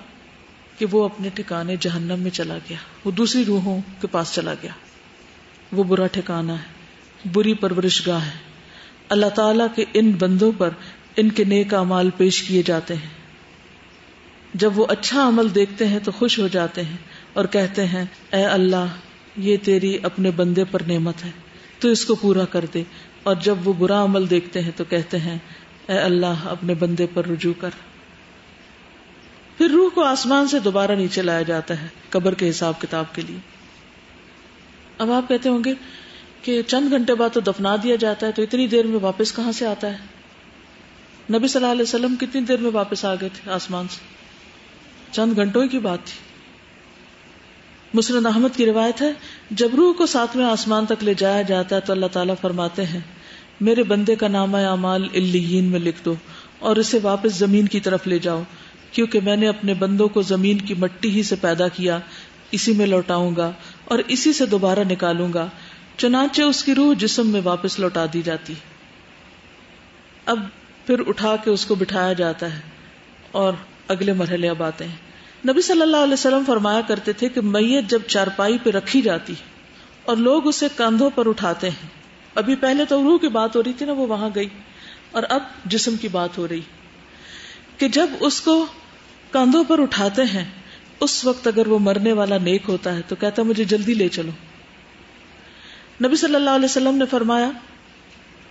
کہ وہ اپنے ٹھکانے جہنم میں چلا گیا۔ وہ دوسری روحوں کے پاس چلا گیا۔ وہ برا ٹھکانا ہے۔ بری پرورش گاہ ہے۔ اللہ تعالی کے ان بندوں پر ان کے نیک امال پیش کیے جاتے ہیں۔ جب وہ اچھا عمل دیکھتے ہیں تو خوش ہو جاتے ہیں اور کہتے ہیں، اے اللہ، یہ تیری اپنے بندے پر نعمت ہے، تو اس کو پورا کر دے۔ اور جب وہ برا عمل دیکھتے ہیں تو کہتے ہیں، اے اللہ، اپنے بندے پر رجوع کر۔ پھر روح کو آسمان سے دوبارہ نیچے لایا جاتا ہے، قبر کے حساب کتاب کے لیے۔ اب آپ کہتے ہوں گے کہ چند گھنٹے بعد تو دفنا دیا جاتا ہے، تو اتنی دیر میں واپس کہاں سے آتا ہے؟ نبی صلی اللہ علیہ وسلم کتنی دیر میں واپس آ گئے تھے آسمان سے؟ چند گھنٹوں کی بات تھی۔ مسرد احمد کی روایت ہے، جب روح کو ساتویں آسمان تک لے جایا جاتا ہے تو اللہ تعالیٰ فرماتے ہیں، میرے بندے کا نام اعمال الین میں لکھ دو، اور اسے واپس زمین کی طرف لے جاؤ، کیونکہ میں نے اپنے بندوں کو زمین کی مٹی ہی سے پیدا کیا، اسی میں لوٹاؤں گا اور اسی سے دوبارہ نکالوں گا، چنانچہ اس کی روح جسم میں واپس لوٹا دی جاتی۔ اب پھر اٹھا کے اس کو بٹھایا جاتا ہے، اور اگلے مرحلے اب آتے ہیں۔ نبی صلی اللہ علیہ وسلم فرمایا کرتے تھے کہ میت جب چارپائی پہ رکھی جاتی اور لوگ اسے کندھوں پر اٹھاتے ہیں۔ ابھی پہلے تو روح کی بات ہو رہی تھی نا، وہ وہاں گئی۔ اور اب جسم کی بات ہو رہی۔ کہ جب اس کو کاندھوں پر اٹھاتے ہیں، اس وقت اگر وہ مرنے والا نیک ہوتا ہے تو کہتا مجھے جلدی لے چلو۔ نبی صلی اللہ علیہ وسلم نے فرمایا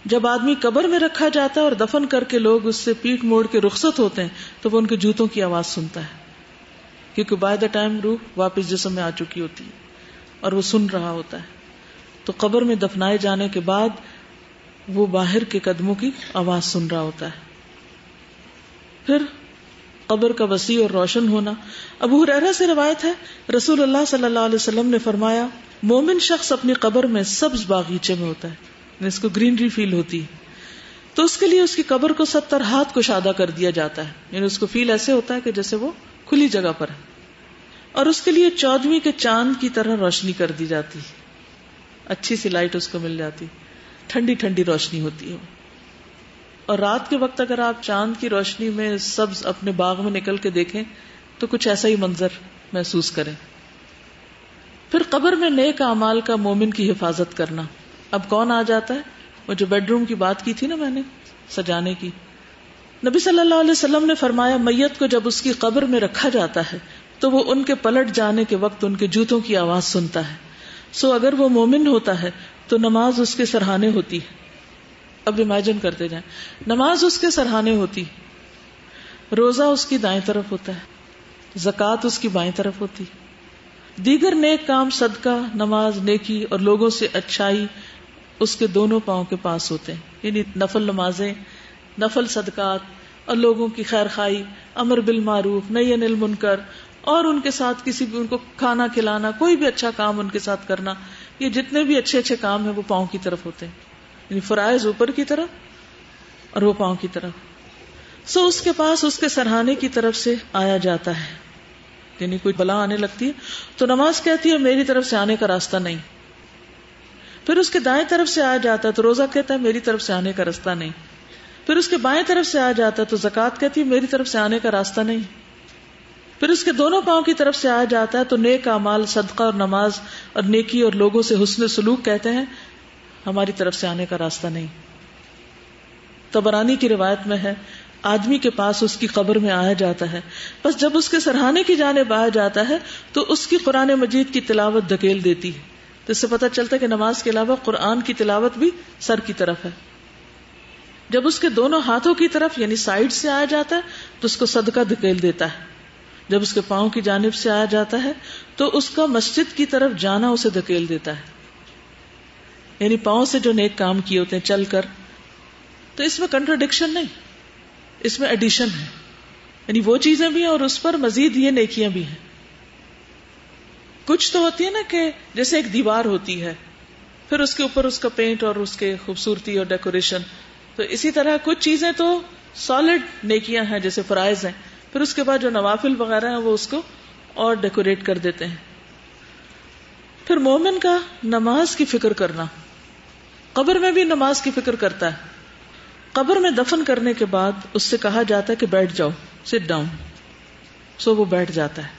جب آدمی قبر میں رکھا جاتا ہے اور دفن کر کے لوگ اس سے پیٹ موڑ کے رخصت ہوتے ہیں، تو وہ ان کے جوتوں کی آواز سنتا ہے۔ کیونکہ بائی دا ٹائم روح واپس جسم میں آ چکی ہوتی ہے اور وہ سن رہا ہوتا ہے۔ تو قبر میں دفنائے جانے کے بعد وہ باہر کے قدموں کی آواز سن رہا ہوتا ہے۔ پھر قبر کا وسیع اور روشن ہونا۔ ابو حرا سے روایت ہے، رسول اللہ صلی اللہ علیہ وسلم نے فرمایا، مومن شخص اپنی قبر میں سبز باغیچے میں ہوتا ہے۔ اس کو گرینری فیل ہوتی ہے۔ تو اس کے لیے اس کی قبر کو ستر ہاتھ کو شادہ کر دیا جاتا ہے۔ یعنی اس کو فیل ایسے ہوتا ہے کہ جیسے وہ کھلی جگہ پر ہے۔ اور اس کے لیے چودویں کے چاند کی طرح روشنی کر دی جاتی اچھی سی لائٹ اس کو مل جاتی ٹھنڈی ٹھنڈی روشنی ہوتی ہے۔ اور رات کے وقت اگر آپ چاند کی روشنی میں سبز اپنے باغ میں نکل کے دیکھیں، تو کچھ ایسا ہی منظر محسوس کریں۔ پھر قبر میں نیک امال کا مومن کی حفاظت کرنا۔ اب کون آ جاتا ہے؟ وہ جو بیڈ روم کی بات کی تھی نا میں نے، سجانے کی۔ نبی صلی اللہ علیہ وسلم نے فرمایا، میت کو جب اس کی قبر میں رکھا جاتا ہے، تو وہ ان کے پلٹ جانے کے وقت ان کے جوتوں کی آواز سنتا ہے۔ سو اگر وہ مومن ہوتا ہے، تو نماز اس کے سرحانے ہوتی ہے۔ اب امیجن کرتے جائیں۔ نماز اس کے سرحانے ہوتی روزہ اس کی دائیں طرف ہوتا ہے۔ زکوٰۃ اس کی بائیں طرف ہوتی دیگر نیک کام، صدقہ، نماز، نیکی اور لوگوں سے اچھائی اس کے دونوں پاؤں کے پاس ہوتے ہیں۔ یعنی نفل نمازیں، نفل صدقات اور لوگوں کی خیر خائی امر بالمعروف نئی انل منکر اور ان کے ساتھ کسی بھی، ان کو کھانا کھلانا، کوئی بھی اچھا کام ان کے ساتھ کرنا، یہ جتنے بھی اچھے اچھے کام ہیں وہ پاؤں کی طرف ہوتے ہیں۔ یعنی فرائض اوپر کی طرف اور وہ پاؤں کی طرف۔ سو اس کے پاس، اس کے سرہانے کی طرف سے آیا جاتا ہے۔ یعنی کوئی بلا آنے لگتی ہے تو نماز کہتی ہے، میری طرف سے آنے کا راستہ نہیں۔ پھر اس کے دائیں طرف سے آیا جاتا ہے تو روزہ کہتا ہے میری طرف سے آنے کا راستہ نہیں۔ پھر اس کے بائیں طرف سے آ جاتا ہے تو زکات کہتی ہے میری طرف سے آنے کا راستہ نہیں۔ پھر اس کے دونوں پاؤں کی طرف سے آیا جاتا ہے تو نیک امال صدقہ اور نماز اور نیکی اور لوگوں سے حسن سلوک کہتے ہیں، ہماری طرف سے آنے کا راستہ نہیں۔ تبرانی کی روایت میں ہے، آدمی کے پاس اس کی قبر میں آیا جاتا ہے۔ بس جب اس کے سرحانے کی جانب آیا جاتا ہے تو اس کی قرآن مجید کی تلاوت دھکیل دیتی ہے۔ تو اس سے پتا چلتا ہے کہ نماز کے علاوہ قرآن کی تلاوت بھی سر کی طرف ہے۔ جب اس کے دونوں ہاتھوں کی طرف یعنی سائڈ سے آیا جاتا ہے، تو اس کو صدقہ دھکیل دیتا ہے۔ جب اس کے پاؤں کی جانب سے آیا جاتا ہے، تو اس کا مسجد کی طرف جانا اسے دھکیل دیتا ہے۔ یعنی پاؤں سے جو نیک کام کیے ہوتے ہیں، چل کر۔ تو اس میں کنٹروڈکشن نہیں، اس میں ایڈیشن ہے۔ یعنی وہ چیزیں بھی ہیں اور اس پر مزید یہ نیکیاں بھی ہیں۔ کچھ تو ہوتی ہے نا کہ جیسے ایک دیوار ہوتی ہے، پھر اس کے اوپر اس کا پینٹ اور اس کے خوبصورتی اور ڈیکوریشن تو اسی طرح کچھ چیزیں تو سالڈ نیکیاں ہیں جیسے فرائض ہیں، پھر اس کے بعد جو نوافل وغیرہ ہیں وہ اس کو اور ڈیکوریٹ کر دیتے ہیں۔ پھر مومن کا نماز کی فکر کرنا۔ قبر میں بھی نماز کی فکر کرتا ہے۔ قبر میں دفن کرنے کے بعد اس سے کہا جاتا ہے کہ بیٹھ جاؤ سٹ ڈاؤن سو وہ بیٹھ جاتا ہے۔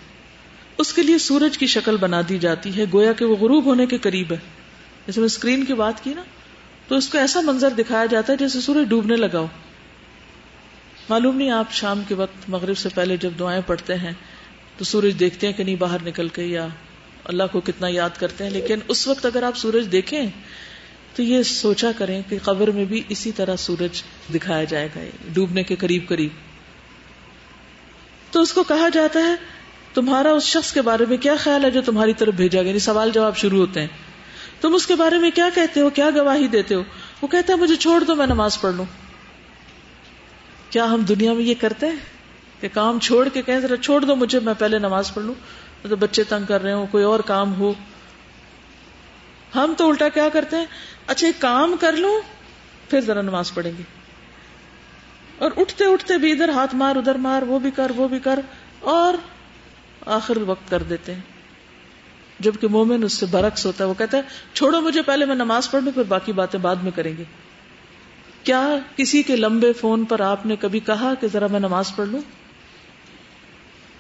اس کے لیے سورج کی شکل بنا دی جاتی ہے، گویا کہ وہ غروب ہونے کے قریب ہے۔ جیسے میں اسکرین کی بات کی نا، تو اس کو ایسا منظر دکھایا جاتا ہے جیسے سورج ڈوبنے لگا ہو۔ معلوم نہیں آپ شام کے وقت مغرب سے پہلے جب دعائیں پڑھتے ہیں، تو سورج دیکھتے ہیں کہ نہیں باہر نکل کے یا اللہ کو کتنا یاد کرتے ہیں، لیکن اس وقت اگر آپ سورج دیکھیں، تو یہ سوچا کریں کہ قبر میں بھی اسی طرح سورج دکھایا جائے گا، ڈوبنے کے قریب قریب۔ تو اس کو کہا جاتا ہے تمہارا اس شخص کے بارے میں کیا خیال ہے جو تمہاری طرف بھیجا گیا؟ یعنی سوال جواب شروع ہوتے ہیں۔ تم اس کے بارے میں کیا کہتے ہو؟ کیا گواہی دیتے ہو؟ وہ کہتا ہے، مجھے چھوڑ دو، میں نماز پڑھ لوں۔ کیا ہم دنیا میں یہ کرتے ہیں؟ کہ کام چھوڑ کے کہیں ذرا چھوڑ دو مجھے، میں پہلے نماز پڑھ لوں۔ تو بچے تنگ کر رہے ہوں، کوئی اور کام ہو۔ ہم تو الٹا کیا کرتے ہیں؟ اچھا ایک کام کر لوں، پھر ذرا نماز پڑھیں گے۔ اور اٹھتے اٹھتے بھی ادھر ہاتھ مار، ادھر مار، وہ بھی کر، وہ بھی کر۔ اور آخر وقت کر دیتے ہیں۔ جبکہ مومن اس سے برعکس ہوتا ہے، وہ کہتا ہے، چھوڑو مجھے پہلے میں نماز پڑھ لوں پھر باقی باتیں بعد میں کریں گے۔ کیا کسی کے لمبے فون پر آپ نے کبھی کہا کہ ذرا میں نماز پڑھ لوں؟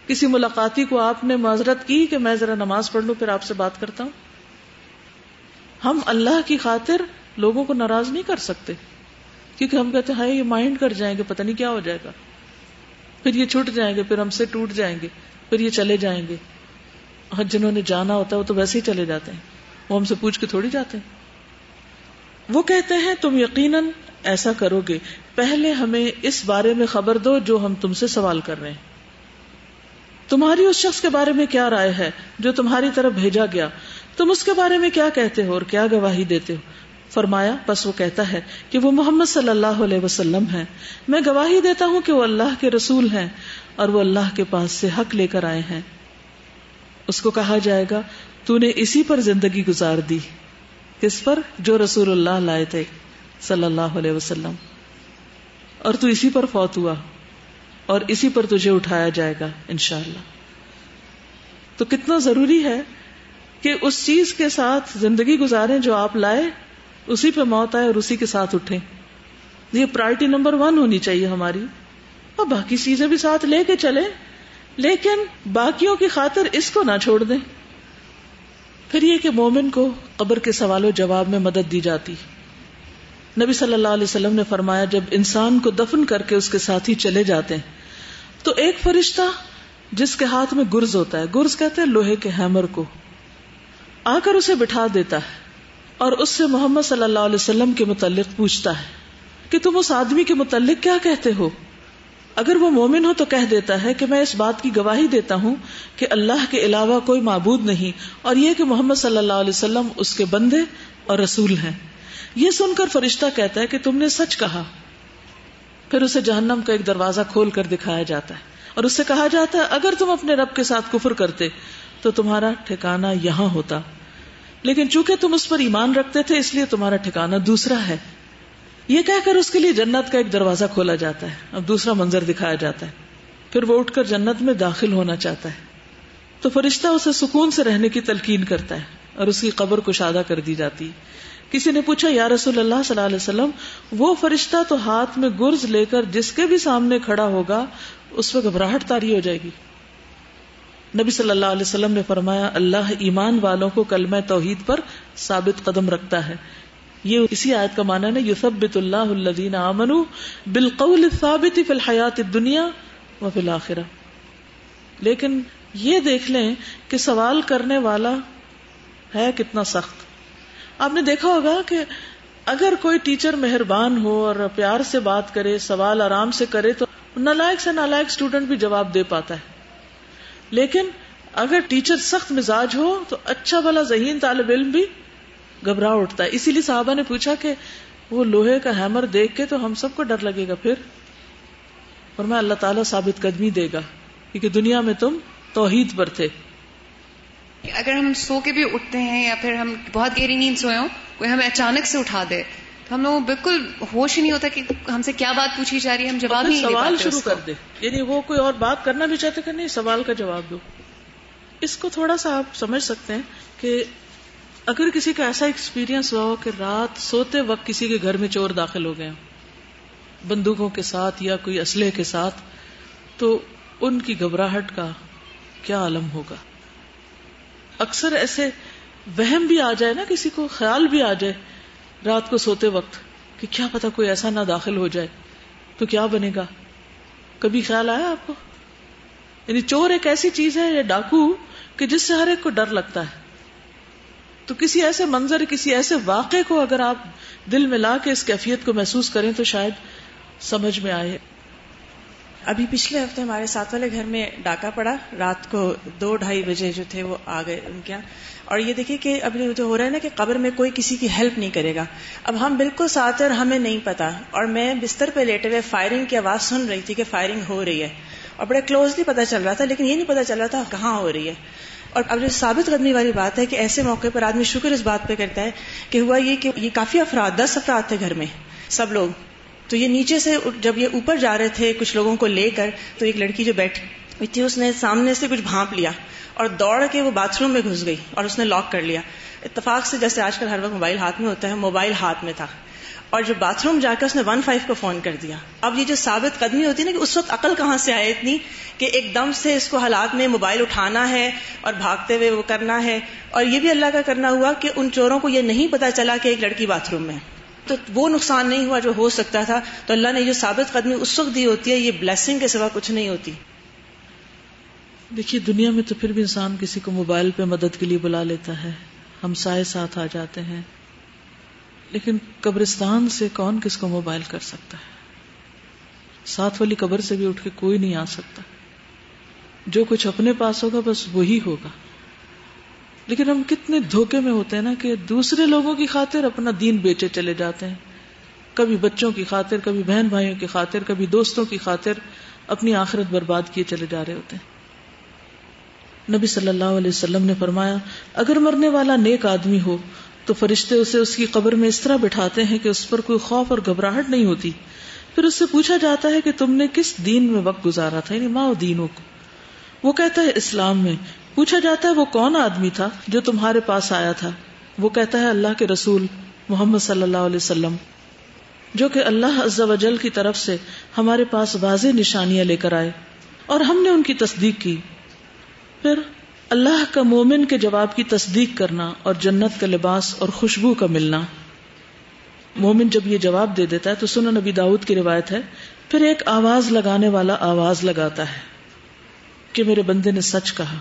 کسی ملاقاتی کو آپ نے معذرت کی کہ میں ذرا نماز پڑھ لوں، پھر آپ سے بات کرتا ہوں؟ ہم اللہ کی خاطر لوگوں کو ناراض نہیں کر سکتے، کیونکہ ہم کہتے ہیں یہ مائنڈ کر جائیں گے، پتہ نہیں کیا ہو جائے گا۔ پھر یہ چھٹ جائیں گے، پھر ہم سے ٹوٹ جائیں گے۔ پھر یہ چلے جائیں گے۔ اور جنہوں نے جانا ہوتا ہے وہ تو ویسے ہی چلے جاتے ہیں۔ وہ ہم سے پوچھ کے تھوڑی جاتے ہیں۔ وہ کہتے ہیں، تم یقیناً ایسا کرو گے۔ پہلے ہمیں اس بارے میں خبر دو جو ہم تم سے سوال کر رہے ہیں۔ تمہاری اس شخص کے بارے میں کیا رائے ہے جو تمہاری طرف بھیجا گیا؟ تم اس کے بارے میں کیا کہتے ہو اور کیا گواہی دیتے ہو؟ فرمایا، بس وہ کہتا ہے کہ وہ محمد صلی اللہ علیہ وسلم ہے میں گواہی دیتا ہوں کہ وہ اللہ کے رسول ہیں۔ اور وہ اللہ کے پاس سے حق لے کر آئے ہیں۔ اس کو کہا جائے گا تو نے اسی پر زندگی گزار دی۔ کس پر؟ جو رسول اللہ لائے تھے۔ صلی اللہ علیہ وسلم۔ اور تو اسی پر فوت ہوا۔ اور اسی پر تجھے اٹھایا جائے گا، انشاءاللہ۔ تو کتنا ضروری ہے کہ اس چیز کے ساتھ زندگی گزارے جو آپ لائے، اسی پہ موت آئے اور اسی کے ساتھ اٹھے یہ پرائرٹی نمبر ون ہونی چاہیے ہماری۔ اور باقی چیزیں بھی ساتھ لے کے چلے لیکن باقیوں کی خاطر اس کو نہ چھوڑ دیں۔ پھر یہ کہ مومن کو قبر کے سوال و جواب میں مدد دی جاتی۔ نبی صلی اللہ علیہ وسلم نے فرمایا، جب انسان کو دفن کر کے اس کے ساتھ ہی چلے جاتے ہیں، تو ایک فرشتہ جس کے ہاتھ میں گرز ہوتا ہے، گرز کہتے ہیں لوہے کے ہیمر کو، آ کر اسے بٹھا دیتا ہے اور اس سے محمد صلی اللہ علیہ وسلم کے متعلق پوچھتا ہے کہ تم اس آدمی کے متعلق کیا کہتے ہو؟ اگر وہ مومن ہو تو کہہ دیتا ہے کہ میں اس بات کی گواہی دیتا ہوں کہ اللہ کے علاوہ کوئی معبود نہیں اور یہ کہ محمد صلی اللہ علیہ وسلم اس کے بندے اور رسول ہیں۔ یہ سن کر فرشتہ کہتا ہے کہ تم نے سچ کہا۔ پھر اسے جہنم کا ایک دروازہ کھول کر دکھایا جاتا ہے اور اس سے کہا جاتا ہے، اگر تم اپنے رب کے ساتھ کفر کرتے تو تمہارا ٹھکانا یہاں ہوتا۔ لیکن چونکہ تم اس پر ایمان رکھتے تھے، اس لیے تمہارا ٹھکانا دوسرا ہے۔ یہ کہہ کر اس کے لیے جنت کا ایک دروازہ کھولا جاتا ہے، اب دوسرا منظر دکھایا جاتا ہے۔ پھر وہ اٹھ کر جنت میں داخل ہونا چاہتا ہے۔ تو فرشتہ اسے سکون سے رہنے کی تلقین کرتا ہے اور اس کی قبر کو شادہ کر دی جاتی کسی نے پوچھا، یا رسول اللہ صلی اللہ علیہ وسلم، وہ فرشتہ تو ہاتھ میں گرز لے کر جس کے بھی سامنے کھڑا ہوگا، اس میں گھبراہٹ تاری ہو جائے گی۔ نبی صلی اللہ علیہ وسلم نے فرمایا، اللہ ایمان والوں کو کلمہ توحید پر ثابت قدم رکھتا ہے۔ یہ اسی آیت کا مانا ہے یوسبت اللہ الدین امن بالقول ثابت فی الحیات دنیا و فی الآخرہ لیکن یہ دیکھ لیں کہ سوال کرنے والا ہے کتنا سخت۔ آپ نے دیکھا ہوگا کہ اگر کوئی ٹیچر مہربان ہو اور پیار سے بات کرے، سوال آرام سے کرے، تو نالائک سے نالائک اسٹوڈنٹ بھی جواب دے پاتا ہے۔ لیکن اگر ٹیچر سخت مزاج ہو، تو اچھا بھلا ذہین طالب علم بھی گھبراہ اٹھتا ہے۔ اسی لیے صحابہ نے پوچھا کہ وہ لوہے کا ہیمر دیکھ کے تو ہم سب کو ڈر لگے گا پھر؟ اور میں اللہ تعالیٰ ثابت قدمی دے گا کیونکہ دنیا میں تم توحید پر تھے۔ اگر ہم سو کے بھی اٹھتے ہیں یا پھر ہم بہت گہری نیند سوئے ہوں کوئی ہمیں اچانک سے اٹھا دے تو ہم لوگ بالکل ہوش ہی نہیں ہوتا کہ ہم سے کیا بات پوچھی جا رہی ہے ہم جواب ہی سوال شروع کر دے۔ یعنی وہ کوئی اور بات کرنا بھی چاہتے کہ نہیں سوال کا جواب دو۔ اس کو تھوڑا سا آپ سمجھ سکتے ہیں کہ اگر کسی کا ایسا ایکسپیرئنس ہوا ہو کہ رات سوتے وقت کسی کے گھر میں چور داخل ہو گئے بندوقوں کے ساتھ یا کوئی اسلحے کے ساتھ، تو ان کی گھبراہٹ کا کیا عالم ہوگا؟ اکثر ایسے وہم بھی آ جائے نا، کسی کو خیال بھی آ جائے رات کو سوتے وقت کہ کیا پتا کوئی ایسا نہ داخل ہو جائے، تو کیا بنے گا؟ کبھی خیال آیا آپ کو؟ یعنی چور ایک ایسی چیز ہے یا ڈاکو کہ جس سے ہر ایک کو ڈر لگتا ہے۔ تو کسی ایسے منظر، کسی ایسے واقعے کو اگر آپ دل میں لا کے اس کیفیت کو محسوس کریں تو شاید سمجھ میں آئے۔ ابھی پچھلے ہفتے ہمارے ساتھ والے گھر میں ڈاکہ پڑا۔ رات کو دو ڈھائی بجے جو تھے وہ آ گئے ان کے اور یہ دیکھیے کہ ابھی جو ہو رہا ہے نا کہ قبر میں کوئی کسی کی ہیلپ نہیں کرے گا۔ اب ہم بالکل ساتھ اور ہمیں نہیں پتا۔ اور میں بستر پہ لیٹے ہوئے فائرنگ کی آواز سن رہی تھی کہ فائرنگ ہو رہی ہے۔ اور بڑے کلوزلی پتا چل رہا تھا، لیکن یہ نہیں پتا چل رہا تھا کہاں ہو رہی ہے۔ اور اب جو ثابت کرنے والی بات ہے کہ ایسے موقع پر آدمی شکر اس بات پہ کرتا ہے کہ ہوا یہ کہ یہ کافی افراد، دس افراد تھے گھر میں، سب لوگ۔ تو یہ نیچے سے جب یہ اوپر جا رہے تھے کچھ لوگوں کو لے کر، تو ایک لڑکی جو بیٹھی تھی، اس نے سامنے سے کچھ بھانپ لیا اور دوڑ کے وہ باتھ روم میں گھس گئی اور اس نے لاک کر لیا۔ اتفاق سے جیسے آج کل ہر وقت موبائل ہاتھ میں ہوتا ہے، موبائل ہاتھ میں تھا۔ اور جو باتھ روم جا کے اس نے ون فائیو کو فون کر دیا۔ اب یہ جو ثابت قدمی ہوتی ہے نا کہ اس وقت عقل کہاں سے آئے اتنی کہ ایک دم سے اس کو حالات میں موبائل اٹھانا ہے اور بھاگتے ہوئے وہ کرنا ہے۔ اور یہ بھی اللہ کا کرنا ہوا کہ ان چوروں کو یہ نہیں پتا چلا کہ ایک لڑکی باتھ روم میں تو وہ نقصان نہیں ہوا جو ہو سکتا تھا۔ تو اللہ نے جو ثابت قدمی اس وقت دی ہوتی ہے، یہ بلیسنگ کے سوا کچھ نہیں ہوتی۔ دیکھیے، دنیا میں تو پھر بھی انسان کسی کو موبائل پہ مدد کے لیے بلا لیتا ہے۔ ہم سائے ساتھ آ جاتے ہیں۔ لیکن قبرستان سے کون کس کو موبائل کر سکتا ہے؟ ساتھ والی قبر سے بھی اٹھ کے کوئی نہیں آ سکتا۔ جو کچھ اپنے پاس ہوگا، بس وہی ہوگا۔ لیکن ہم کتنے دھوکے میں ہوتے ہیں نا کہ دوسرے لوگوں کی خاطر اپنا دین بیچے چلے جاتے ہیں۔ کبھی بچوں کی خاطر، کبھی بہن بھائیوں کی خاطر، کبھی دوستوں کی خاطر اپنی آخرت برباد کیے چلے جا رہے ہوتے ہیں۔ نبی صلی اللہ علیہ وسلم نے فرمایا، اگر مرنے والا نیک آدمی ہو تو فرشتے اسے اس کی قبر میں اس طرح بٹھاتے ہیں کہ اس پر کوئی خوف اور گھبراہٹ نہیں ہوتی۔ پھر اس سے پوچھا جاتا ہے کہ تم نے کس دین میں وقت گزارا تھا؟ یعنی ماں دینوں کو۔ وہ کہتا ہے، اسلام میں۔ پوچھا جاتا ہے، وہ کون آدمی تھا جو تمہارے پاس آیا تھا؟ وہ کہتا ہے، اللہ کے رسول محمد صلی اللہ علیہ وسلم۔ جو کہ اللہ عز و جل کی طرف سے ہمارے پاس واضح نشانیاں لے کر آئے اور ہم نے ان کی تصدیق کی۔ پھر اللہ کا مومن کے جواب کی تصدیق کرنا اور جنت کا لباس اور خوشبو کا ملنا۔ مومن جب یہ جواب دے دیتا ہے تو سنو نبی داؤد کی روایت ہے، پھر ایک آواز لگانے والا آواز لگاتا ہے کہ میرے بندے نے سچ کہا۔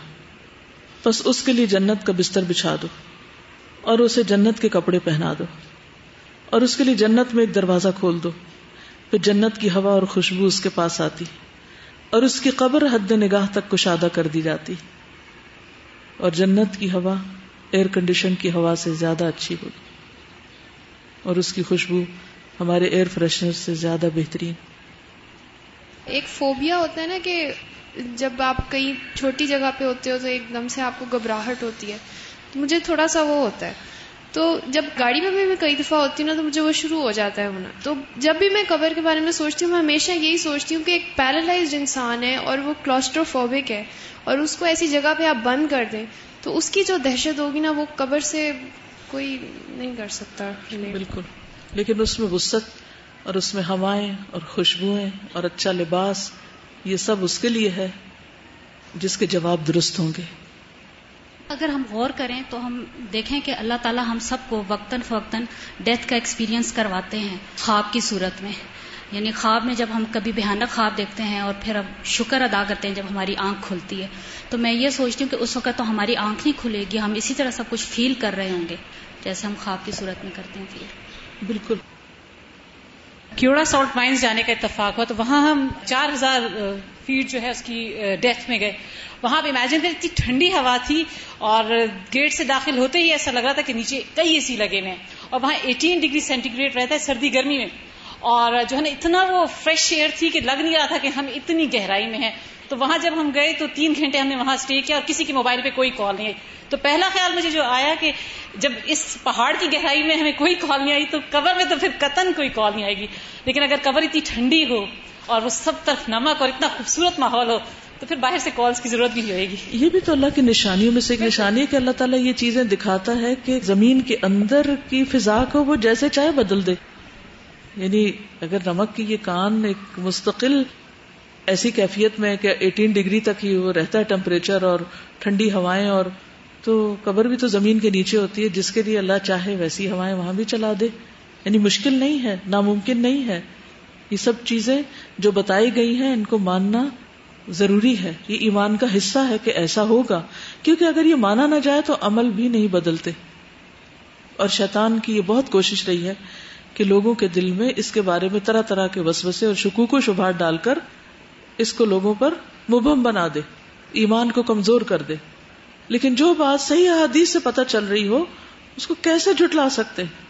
بس اس کے لیے جنت کا بستر بچھا دو اور اسے جنت کے کپڑے پہنا دو اور اس کے لیے جنت میں ایک دروازہ کھول دو۔ پھر جنت کی ہوا اور خوشبو اس کے پاس آتی اور اس کی قبر حد نگاہ تک کشادہ کر دی جاتی۔ اور جنت کی ہوا ایئر کنڈیشن کی ہوا سے زیادہ اچھی ہوگی۔ اور اس کی خوشبو ہمارے ایئر فریشنر سے زیادہ بہترین۔ ایک فوبیا ہوتا ہے نا کہ جب آپ کہیں چھوٹی جگہ پہ ہوتے ہو تو ایک دم سے آپ کو گھبراہٹ ہوتی ہے۔ مجھے تھوڑا سا وہ ہوتا ہے۔ تو جب گاڑی میں بھی میں کئی دفعہ ہوتی ہوں نا تو مجھے وہ شروع ہو جاتا ہے ہونا۔ تو جب بھی میں قبر کے بارے میں سوچتی ہوں، میں ہمیشہ یہی سوچتی ہوں کہ ایک پیرالائزڈ انسان ہے اور وہ کلاسٹروفوبک ہے اور اس کو ایسی جگہ پہ آپ بند کر دیں تو اس کی جو دہشت ہوگی نا، وہ قبر سے کوئی نہیں کر سکتا۔ بالکل۔ لیکن اس میں وسط اور اس میں ہوائیں اور خوشبوئیں اور اچھا لباس، یہ سب اس کے لیے ہے جس کے جواب درست ہوں گے۔ اگر ہم غور کریں تو ہم دیکھیں کہ اللہ تعالیٰ ہم سب کو وقتاً فوقتاً ڈیتھ کا ایکسپیرینس کرواتے ہیں خواب کی صورت میں۔ یعنی خواب میں جب ہم کبھی بھیانک خواب دیکھتے ہیں اور پھر اب شکر ادا کرتے ہیں جب ہماری آنکھ کھلتی ہے، تو میں یہ سوچتی ہوں کہ اس وقت تو ہماری آنکھ نہیں کھلے گی، ہم اسی طرح سب کچھ فیل کر رہے ہوں گے جیسے ہم خواب کی صورت میں کرتے ہیں۔ فیل بالکل۔ کیوڑا سالٹ مائنز جانے کا اتفاق ہوا تو وہاں ہم چار ہزار فیٹ جو ہے اس کی ڈیتھ میں گئے۔ وہاں پہ امیجن کریں اتنی ٹھنڈی ہوا تھی اور گیٹ سے داخل ہوتے ہی ایسا لگ رہا تھا کہ نیچے کئی اے سی لگے ہوئے اور وہاں ایٹین ڈگری سینٹی گریڈ رہتا ہے سردی گرمی میں۔ اور جو ہے نا اتنا وہ فریش ایئر تھی کہ لگ نہیں رہا تھا کہ ہم اتنی گہرائی میں ہیں۔ تو وہاں جب ہم گئے تو تین گھنٹے ہم نے وہاں اسٹے کیا اور کسی کے موبائل پہ کوئی کال نہیں آئی۔ تو پہلا خیال مجھے جو آیا کہ جب اس پہاڑ کی گہرائی میں ہمیں کوئی کال نہیں آئی تو قبر میں تو پھر قطن کوئی کال نہیں آئے گی۔ لیکن اگر قبر اتنی ٹھنڈی ہو اور وہ سب طرف نمک اور اتنا خوبصورت ماحول ہو، تو پھر باہر سے کالس کی ضرورت بھی ہوئے گی۔ یہ بھی تو اللہ کی نشانیوں میں سے ایک نشانی ہے کہ اللہ تعالیٰ یہ چیزیں دکھاتا ہے کہ زمین کے اندر کی فضا کو وہ جیسے چاہے بدل دے۔ یعنی اگر نمک کی یہ کان ایک مستقل ایسی کیفیت میں کہ ایٹین ڈگری تک ہی وہ رہتا ہے ٹمپریچر اور ٹھنڈی ہوائیں اور تو قبر بھی تو زمین کے نیچے ہوتی ہے، جس کے لیے اللہ چاہے ویسی ہوائیں وہاں بھی چلا دے۔ یعنی مشکل نہیں ہے، ناممکن نہیں ہے۔ یہ سب چیزیں جو بتائی گئی ہیں، ان کو ماننا ضروری ہے۔ یہ ایمان کا حصہ ہے کہ ایسا ہوگا، کیونکہ اگر یہ مانا نہ جائے تو عمل بھی نہیں بدلتے۔ اور شیطان کی یہ بہت کوشش رہی ہے کہ لوگوں کے دل میں اس کے بارے میں طرح طرح کے وسوسے اور شکوک و شبہات ڈال کر اس کو لوگوں پر مبہم بنا دے، ایمان کو کمزور کر دے۔ لیکن جو بات صحیح حدیث سے پتہ چل رہی ہو، اس کو کیسے جھٹلا سکتے ہیں؟